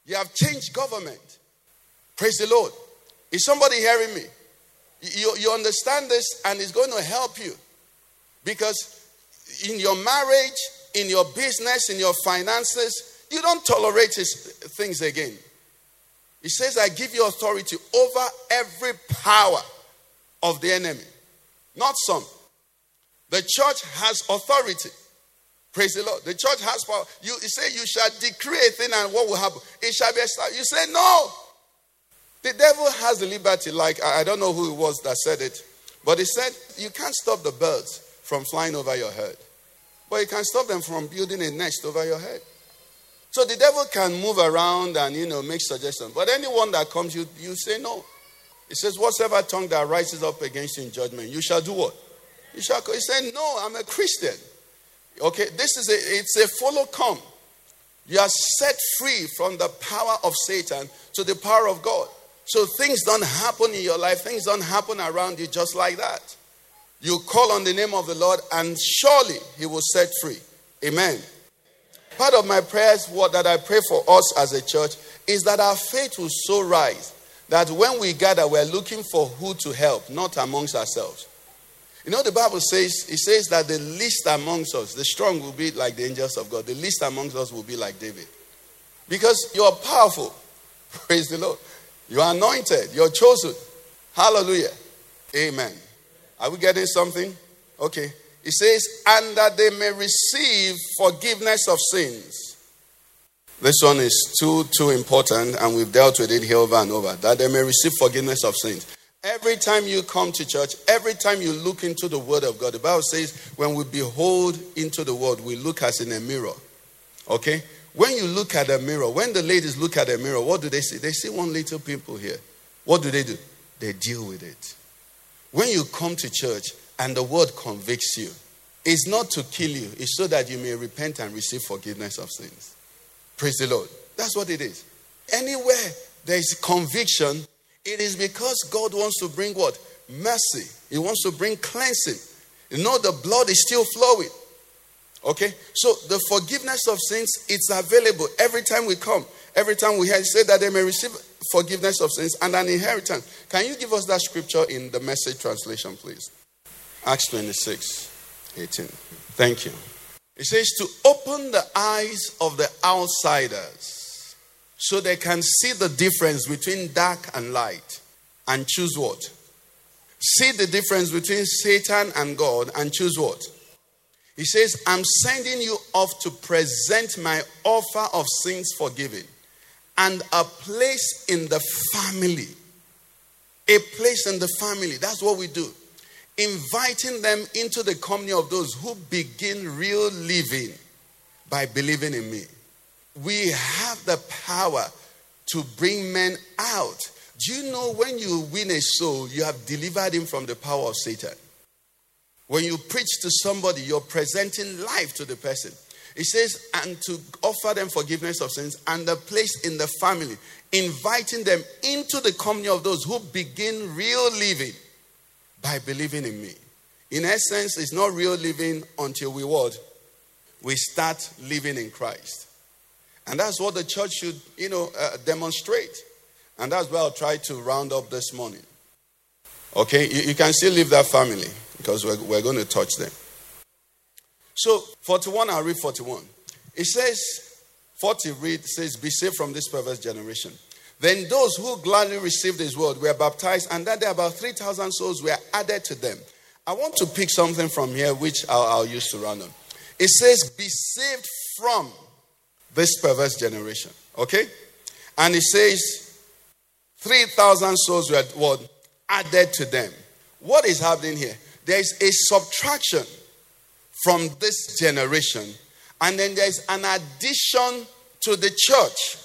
You have changed government. Praise the Lord. Is somebody hearing me? You, you understand this, and it's going to help you. Because in your marriage, in your business, in your finances, you don't tolerate his things again. He says, I give you authority over every power of the enemy, not some. The church has authority. Praise the Lord. The church has power. You, you say you shall decree a thing and what will happen? It shall be established. You say no. The devil has the liberty, like I don't know who it was that said it, but he said, You can't stop the birds from flying over your head, but you can stop them from building a nest over your head. So the devil can move around and you know make suggestions, but anyone that comes, you you say no. He says, Whatsoever tongue that rises up against you in judgment, you shall do what? You shall. He said, No, I'm a Christian. Okay, this is a it's a follow come. You are set free from the power of Satan to the power of God. So things don't happen in your life, things don't happen around you just like that. You call on the name of the Lord, and surely He will set free. Amen. Part of my prayers, what that I pray for us as a church, is that our faith will so rise that when we gather, we're looking for who to help, not amongst ourselves. You know, the Bible says, it says that the least amongst us, the strong will be like the angels of God. The least amongst us will be like David. Because you are powerful. [LAUGHS] Praise the Lord. You are anointed. You're chosen. Hallelujah. Amen. Are we getting something? Okay. It says, and that they may receive forgiveness of sins. This one is too, too important, and we've dealt with it here over and over. That they may receive forgiveness of sins. Every time you come to church, every time you look into the Word of God, the Bible says, when we behold into the Word, we look as in a mirror. Okay? When you look at a mirror, when the ladies look at a mirror, what do they see? They see one little pimple here. What do they do? They deal with it. When you come to church and the Word convicts you, it's not to kill you, it's so that you may repent and receive forgiveness of sins. Praise the Lord. That's what it is. Anywhere there is conviction, it is because God wants to bring what? Mercy. He wants to bring cleansing. You know, the blood is still flowing. Okay? So the forgiveness of sins, it's available every time we come. Every time we say that they may receive forgiveness of sins and an inheritance. Can you give us that scripture in the message translation, please? Acts 26, 18. Thank you. It says to open the eyes of the outsiders so they can see the difference between dark and light and choose what? See the difference between Satan and God and choose what? He says, I'm sending you off to present my offer of sins forgiven and a place in the family. A place in the family. That's what we do. Inviting them into the company of those who begin real living by believing in me. We have the power to bring men out. Do you know when you win a soul, you have delivered him from the power of Satan? When you preach to somebody, you're presenting life to the person. It says, and to offer them forgiveness of sins and a place in the family, inviting them into the company of those who begin real living by believing in me. In essence, it's not real living until we what? We start living in Christ. And that's what the church should, you know, uh, demonstrate. And that's where I'll try to round up this morning. Okay, you, you can still leave that family because we're, we're going to touch them. So, 41, I'll read 41. It says, 40 read says, Be saved from this perverse generation. Then those who gladly received his word were baptized, and that there about 3,000 souls were added to them. I want to pick something from here which I'll, I'll use to run on. It says, Be saved from this perverse generation. Okay? And it says, 3,000 souls were what? Added to them. What is happening here? There is a subtraction from this generation, and then there's an addition to the church.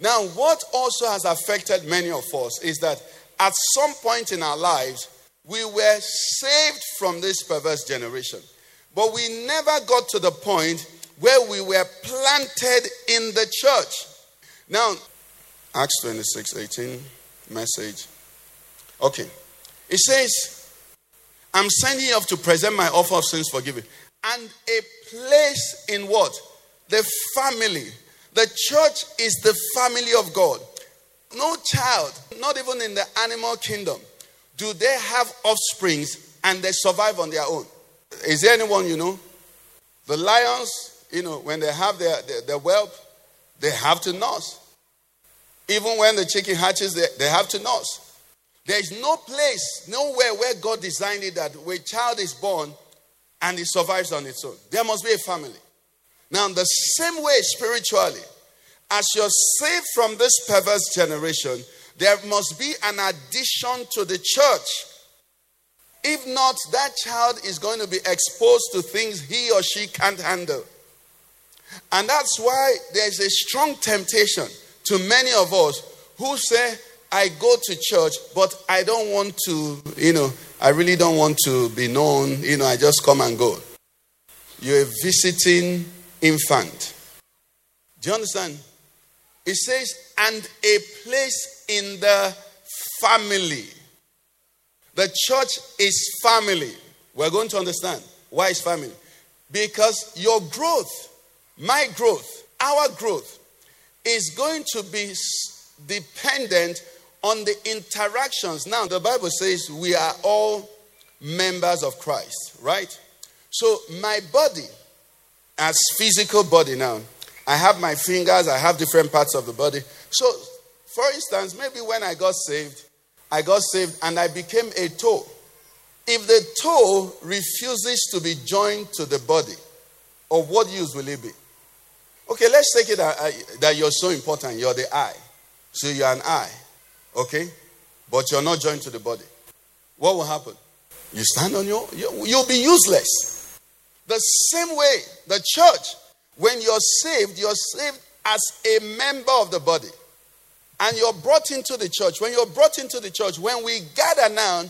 Now, what also has affected many of us is that at some point in our lives, we were saved from this perverse generation, but we never got to the point where we were planted in the church. Now, Acts 26 18, message. Okay. It says, I'm you off to present my offer of sins forgiven. And a place in what? The family. The church is the family of God. No child, not even in the animal kingdom, do they have offsprings and they survive on their own. Is there anyone you know? The lions, you know, when they have their, their, their whelp, they have to nurse. Even when the chicken hatches, they, they have to nurse. There is no place, nowhere where God designed it that where a child is born and it survives on its own. There must be a family. Now, the same way spiritually, as you're saved from this perverse generation, there must be an addition to the church. If not, that child is going to be exposed to things he or she can't handle. And that's why there's a strong temptation to many of us who say, I go to church, but I don't want to, you know, I really don't want to be known. You know, I just come and go. You're a visiting infant. Do you understand? It says, and a place in the family. The church is family. We're going to understand why it's family. Because your growth, my growth, our growth is going to be dependent on the interactions. Now, the Bible says we are all members of Christ, right? So my body, as physical body now, I have my fingers, I have different parts of the body. So, for instance, maybe when I got saved, I got saved and I became a toe. If the toe refuses to be joined to the body, of what use will it be? Okay, let's take it that, that you're so important. You're the eye. So you're an eye. Okay? But you're not joined to the body. What will happen? You stand on your, you, you'll be useless. The same way, the church, when you're saved, you're saved as a member of the body. And you're brought into the church. When you're brought into the church, when we gather now,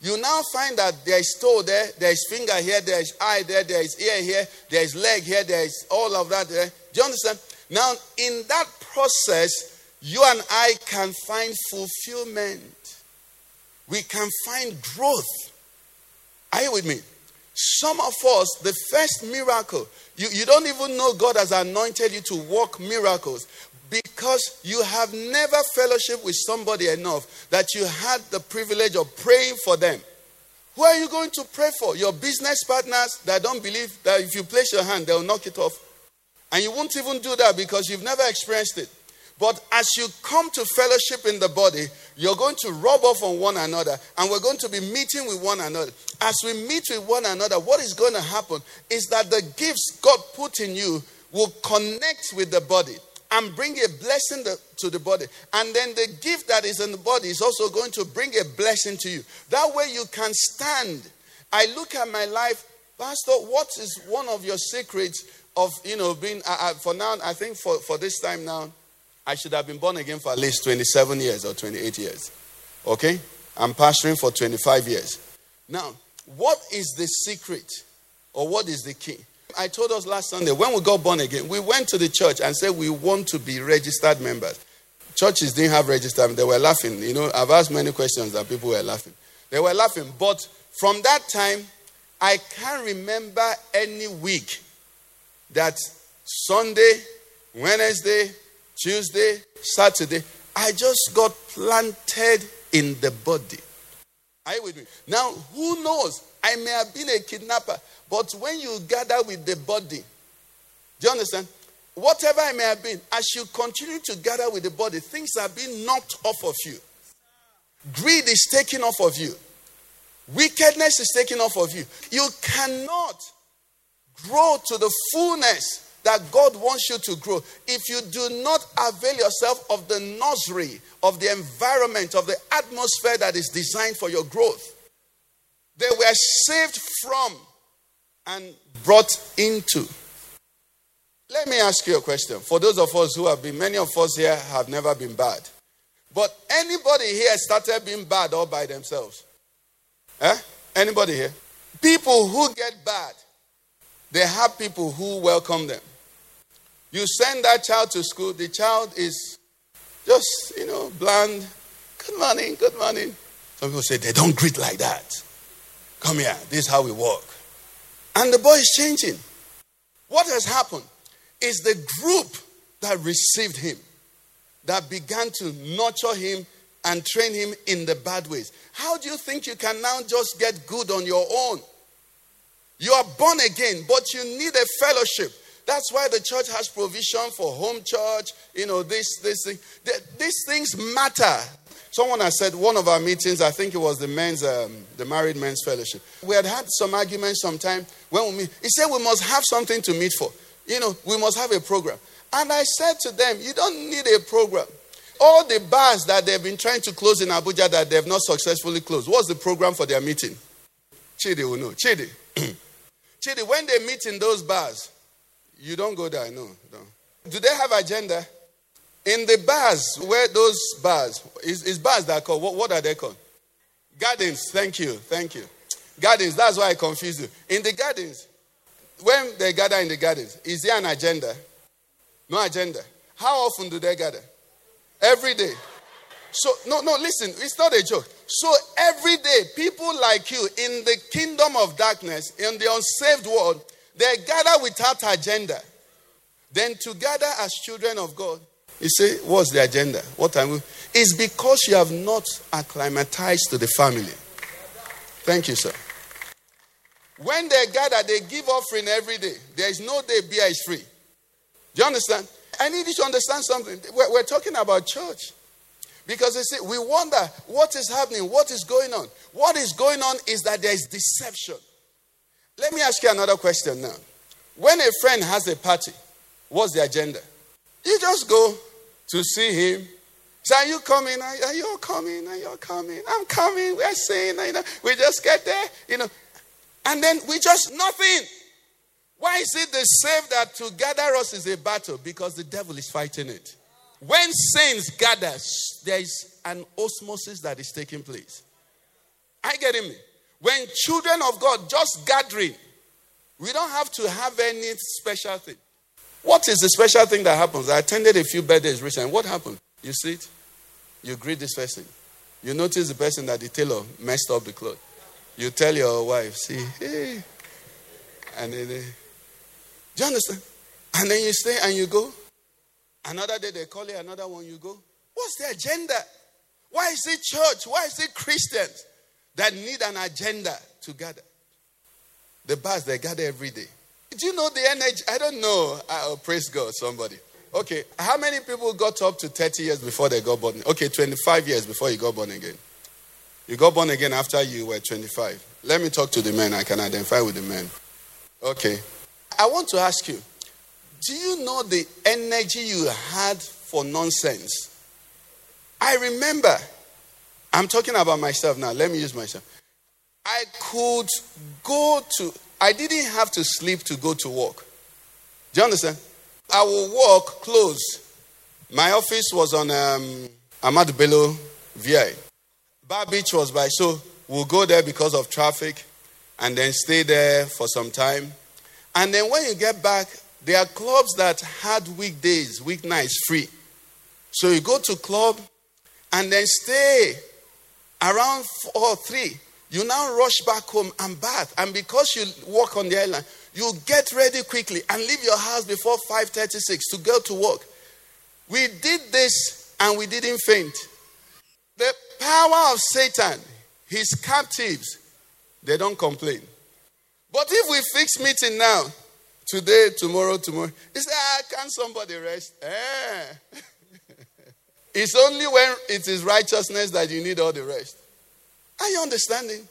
you now find that there is toe there, there is finger here, there is eye there, there is ear here, there is leg here, there is all of that there. Do you understand? Now, in that process, you and I can find fulfillment. We can find growth. Are you with me? Some of us, the first miracle, you, you don't even know God has anointed you to work miracles because you have never fellowship with somebody enough that you had the privilege of praying for them. Who are you going to pray for? Your business partners that don't believe that if you place your hand, they'll knock it off. And you won't even do that because you've never experienced it. But as you come to fellowship in the body, you're going to rub off on one another and we're going to be meeting with one another. As we meet with one another, what is going to happen is that the gifts God put in you will connect with the body and bring a blessing to the body. And then the gift that is in the body is also going to bring a blessing to you. That way you can stand. I look at my life, Pastor, what is one of your secrets of, you know, being, uh, uh, for now, I think for, for this time now, I should have been born again for at least 27 years or 28 years. Okay? I'm pastoring for 25 years. Now, what is the secret or what is the key? I told us last Sunday when we got born again, we went to the church and said we want to be registered members. Churches didn't have registered, they were laughing. You know, I've asked many questions and people were laughing. They were laughing. But from that time, I can't remember any week that Sunday, Wednesday, Tuesday, Saturday, I just got planted in the body. Are you with me? Now, who knows? I may have been a kidnapper, but when you gather with the body, do you understand? Whatever I may have been, as you continue to gather with the body, things are being knocked off of you. Greed is taken off of you. Wickedness is taken off of you. You cannot grow to the fullness that God wants you to grow, if you do not avail yourself of the nursery, of the environment, of the atmosphere that is designed for your growth, they were saved from and brought into. Let me ask you a question. For those of us who have been, many of us here have never been bad. But anybody here started being bad all by themselves? Eh? Anybody here? People who get bad, they have people who welcome them. You send that child to school, the child is just, you know, bland. Good morning, good morning. Some people say they don't greet like that. Come here, this is how we work. And the boy is changing. What has happened is the group that received him, that began to nurture him and train him in the bad ways. How do you think you can now just get good on your own? You are born again, but you need a fellowship. That's why the church has provision for home church, you know, this, this thing. These things matter. Someone has said one of our meetings, I think it was the men's, um, the married men's fellowship. We had had some arguments sometime when we meet. He said we must have something to meet for. You know, we must have a program. And I said to them, you don't need a program. All the bars that they've been trying to close in Abuja that they've not successfully closed, what's the program for their meeting? Chidi will know. Chidi. Chidi, when they meet in those bars, you don't go there, no. no. Do they have agenda? In the bars, where those bars, is, is bars that are called, what, what are they called? Gardens, thank you, thank you. Gardens, that's why I confuse you. In the gardens, when they gather in the gardens, is there an agenda? No agenda. How often do they gather? Every day. So, no, no, listen, it's not a joke. So, every day, people like you in the kingdom of darkness, in the unsaved world, they gather without agenda. Then together as children of God, you say, what's the agenda? What time? It's because you have not acclimatized to the family. Thank you, sir. When they gather, they give offering every day. There is no day beer is free. Do you understand? I need you to understand something. We're, we're talking about church. Because they say, we wonder what is happening, what is going on. What is going on is that there is deception. Let me ask you another question now. When a friend has a party, what's the agenda? You just go to see him. Say, are you coming? Are, you coming? Are you coming? I'm coming. We're saying, you know, we just get there, you know. And then we just nothing. Why is it the same that to gather us is a battle? Because the devil is fighting it. When saints gather, there is an osmosis that is taking place. I get me. When children of God just gathering, we don't have to have any special thing. What is the special thing that happens? I attended a few birthdays recently. What happened? You see it? you greet this person. You notice the person that the tailor messed up the cloth. You tell your wife, see, hey. And then, uh, do you understand? And then you stay and you go. Another day they call you, another one you go. What's the agenda? Why is it church? Why is it Christians that need an agenda to gather? The bars, they gather every day. Do you know the energy? I don't know. Oh, praise God, somebody. Okay, how many people got up to 30 years before they got born? Okay, 25 years before you got born again. You got born again after you were 25. Let me talk to the men. I can identify with the men. Okay. I want to ask you do you know the energy you had for nonsense? I remember, I'm talking about myself now. Let me use myself. I could go to, I didn't have to sleep to go to work. Do you understand? I will walk close. My office was on um, Ahmadu Bello VI. Bar Beach was by, so we'll go there because of traffic and then stay there for some time. And then when you get back, there are clubs that had weekdays, weeknights free. So you go to club and then stay around four or three. You now rush back home and bath. And because you walk on the island, you get ready quickly and leave your house before 5:36 to go to work. We did this and we didn't faint. The power of Satan, his captives, they don't complain. But if we fix meeting now, today, tomorrow, tomorrow, he said, ah, can somebody rest? Eh. [LAUGHS] it's only when it is righteousness that you need all the rest. Are you understanding?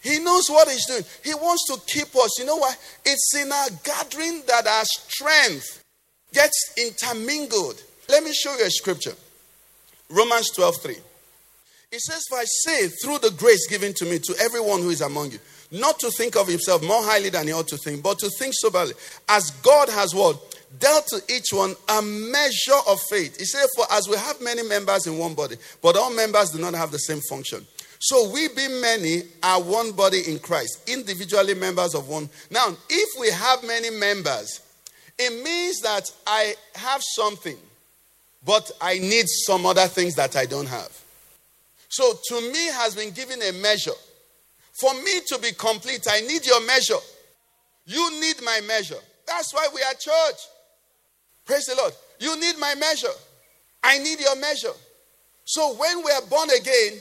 He knows what he's doing. He wants to keep us. You know why? It's in our gathering that our strength gets intermingled. Let me show you a scripture. Romans 12 3. It says, For I say, through the grace given to me, to everyone who is among you, not to think of himself more highly than he ought to think, but to think soberly, as God has what? Dealt to each one a measure of faith. He said, For as we have many members in one body, but all members do not have the same function. So we being many are one body in Christ, individually members of one. Now, if we have many members, it means that I have something, but I need some other things that I don't have. So to me has been given a measure. For me to be complete, I need your measure. You need my measure. That's why we are church. Praise the Lord. You need my measure. I need your measure. So when we are born again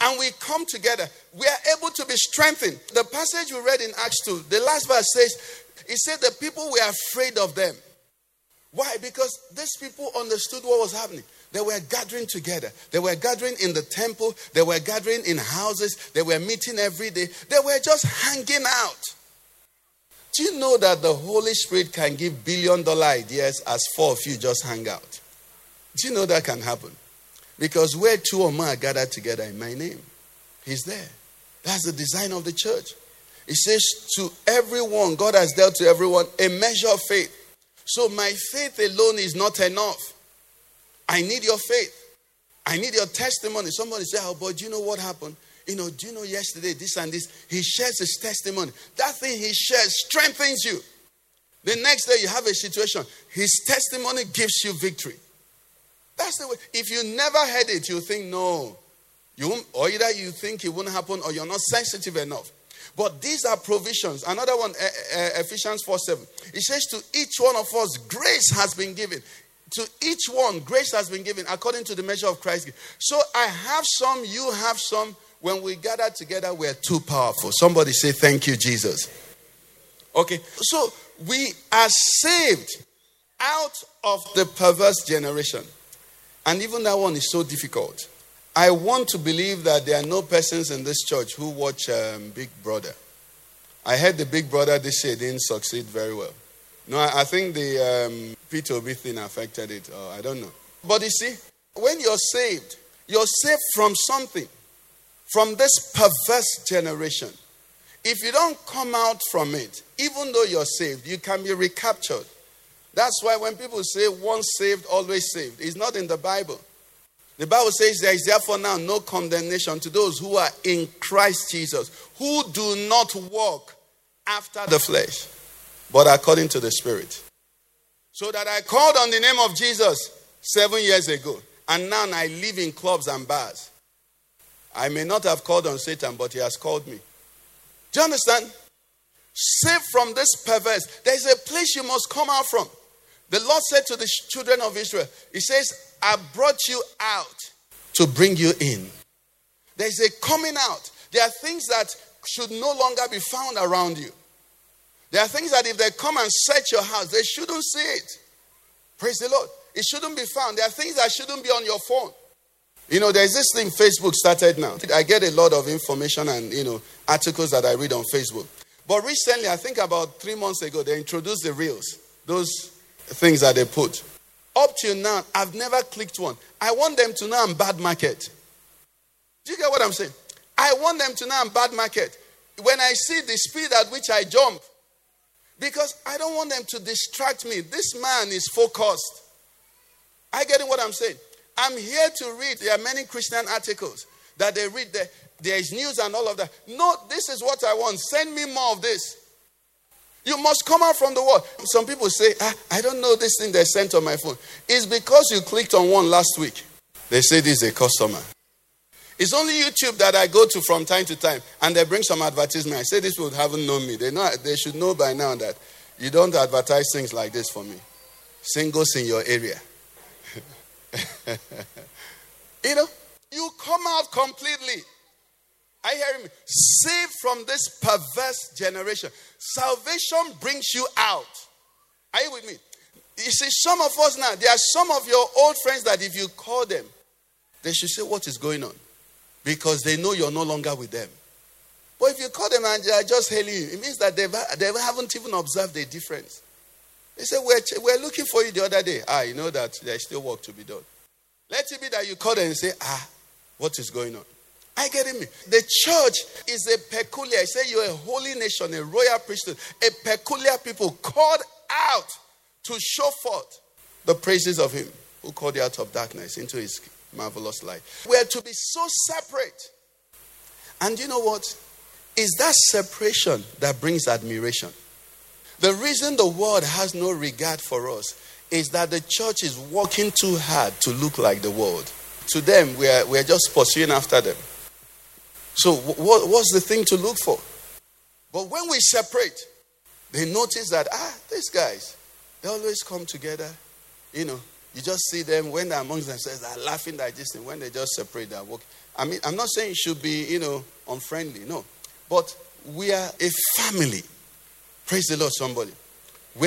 and we come together, we are able to be strengthened. The passage we read in Acts 2, the last verse says, it said the people were afraid of them. Why? Because these people understood what was happening. They were gathering together. They were gathering in the temple. They were gathering in houses. They were meeting every day. They were just hanging out. Do you know that the Holy Spirit can give billion dollar ideas as four of you just hang out? Do you know that can happen? Because where two or more are gathered together in my name, He's there. That's the design of the church. It says, To everyone, God has dealt to everyone a measure of faith. So my faith alone is not enough. I need your faith. I need your testimony. Somebody say, Oh, but do you know what happened? You know, do you know yesterday this and this? He shares his testimony. That thing he shares strengthens you. The next day you have a situation, his testimony gives you victory. That's the way. If you never heard it, you think, no. You or either you think it won't happen or you're not sensitive enough. But these are provisions. Another one, Ephesians 4 7. It says, To each one of us, grace has been given. To each one, grace has been given according to the measure of Christ. So I have some, you have some. when we gather together, we're too powerful. Somebody say, Thank you, Jesus. Okay, so we are saved out of the perverse generation. And even that one is so difficult. I want to believe that there are no persons in this church who watch um, Big Brother. I heard the Big Brother this year didn't succeed very well. No, I, I think the um, P2B thing affected it. Or I don't know. But you see, when you're saved, you're saved from something, from this perverse generation. If you don't come out from it, even though you're saved, you can be recaptured. That's why when people say once saved, always saved, it's not in the Bible. The Bible says there is therefore now no condemnation to those who are in Christ Jesus, who do not walk after the flesh, but according to the Spirit. So that I called on the name of Jesus seven years ago, and now I live in clubs and bars. I may not have called on Satan, but he has called me. Do you understand? Save from this perverse. There is a place you must come out from. The Lord said to the children of Israel, He says, I brought you out to bring you in. There's a coming out. There are things that should no longer be found around you. There are things that if they come and search your house, they shouldn't see it. Praise the Lord. It shouldn't be found. There are things that shouldn't be on your phone. You know, there's this thing Facebook started now. I get a lot of information and, you know, articles that I read on Facebook. But recently, I think about three months ago, they introduced the reels, those things that they put. Up till now, I've never clicked one. I want them to know I'm bad market. Do you get what I'm saying? I want them to know I'm bad market. When I see the speed at which I jump, because I don't want them to distract me. This man is focused. I get what I'm saying. I'm here to read. There are many Christian articles that they read. There, there is news and all of that. No, this is what I want. Send me more of this. You must come out from the world. Some people say, ah, I don't know this thing they sent on my phone. It's because you clicked on one last week. They say this is a customer. It's only YouTube that I go to from time to time, and they bring some advertisement. I say this would haven't known me. They know they should know by now that you don't advertise things like this for me. Singles in your area. [LAUGHS] you know, you come out completely. I hear me. Saved from this perverse generation. Salvation brings you out. Are you with me? You see, some of us now, there are some of your old friends that if you call them, they should say, What is going on? Because they know you're no longer with them. But if you call them and they are just hailing you, it means that they've, they haven't even observed the difference. They say, we're, we're looking for you the other day. Ah, you know that there's still work to be done. Let it be that you call them and say, Ah, what is going on? I get it. The church is a peculiar, I say you're a holy nation, a royal priesthood, a peculiar people called out to show forth the praises of him who called you out of darkness into his marvelous light. We're to be so separate. And you know what? Is that separation that brings admiration. The reason the world has no regard for us is that the church is working too hard to look like the world. To them, we are, we are just pursuing after them. So, what, what's the thing to look for? But when we separate, they notice that, ah, these guys, they always come together. You know, you just see them when they're amongst themselves, they're laughing and when they just separate, they're walking. I mean, I'm not saying it should be, you know, unfriendly, no. But we are a family. Praise the Lord, somebody. We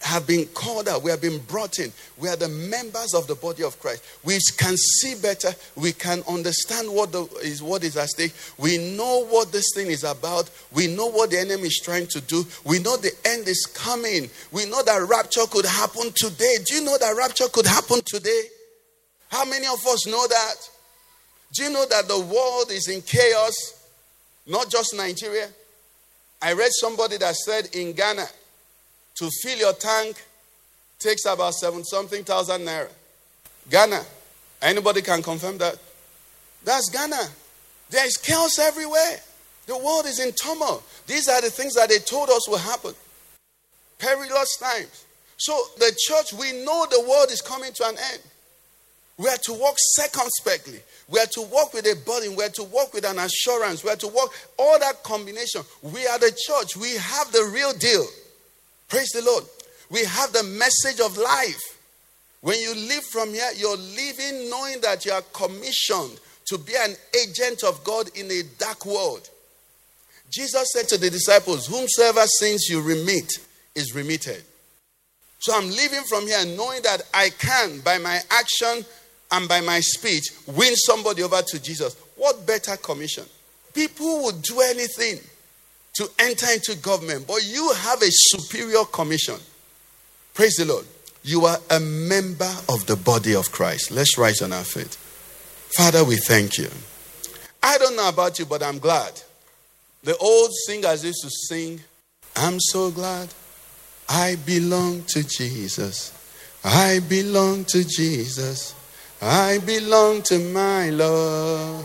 have been called out. We have been brought in. We are the members of the body of Christ. We can see better. We can understand what the, is what is at stake. We know what this thing is about. We know what the enemy is trying to do. We know the end is coming. We know that rapture could happen today. Do you know that rapture could happen today? How many of us know that? Do you know that the world is in chaos? Not just Nigeria. I read somebody that said in Ghana, to fill your tank takes about seven something thousand naira. Ghana. Anybody can confirm that? That's Ghana. There is chaos everywhere. The world is in turmoil. These are the things that they told us will happen. Perilous times. So, the church, we know the world is coming to an end. We are to walk circumspectly. We are to walk with a burden. We are to walk with an assurance. We are to walk all that combination. We are the church. We have the real deal. Praise the Lord. We have the message of life. When you live from here, you're living knowing that you are commissioned to be an agent of God in a dark world. Jesus said to the disciples, Whomsoever sins you remit is remitted. So I'm leaving from here knowing that I can, by my action and by my speech, win somebody over to Jesus. What better commission? People would do anything to enter into government, but you have a superior commission. Praise the Lord. You are a member of the body of Christ. Let's rise on our feet. Father, we thank you. I don't know about you, but I'm glad. The old singers used to sing, I'm so glad I belong to Jesus. I belong to Jesus. I belong to my Lord.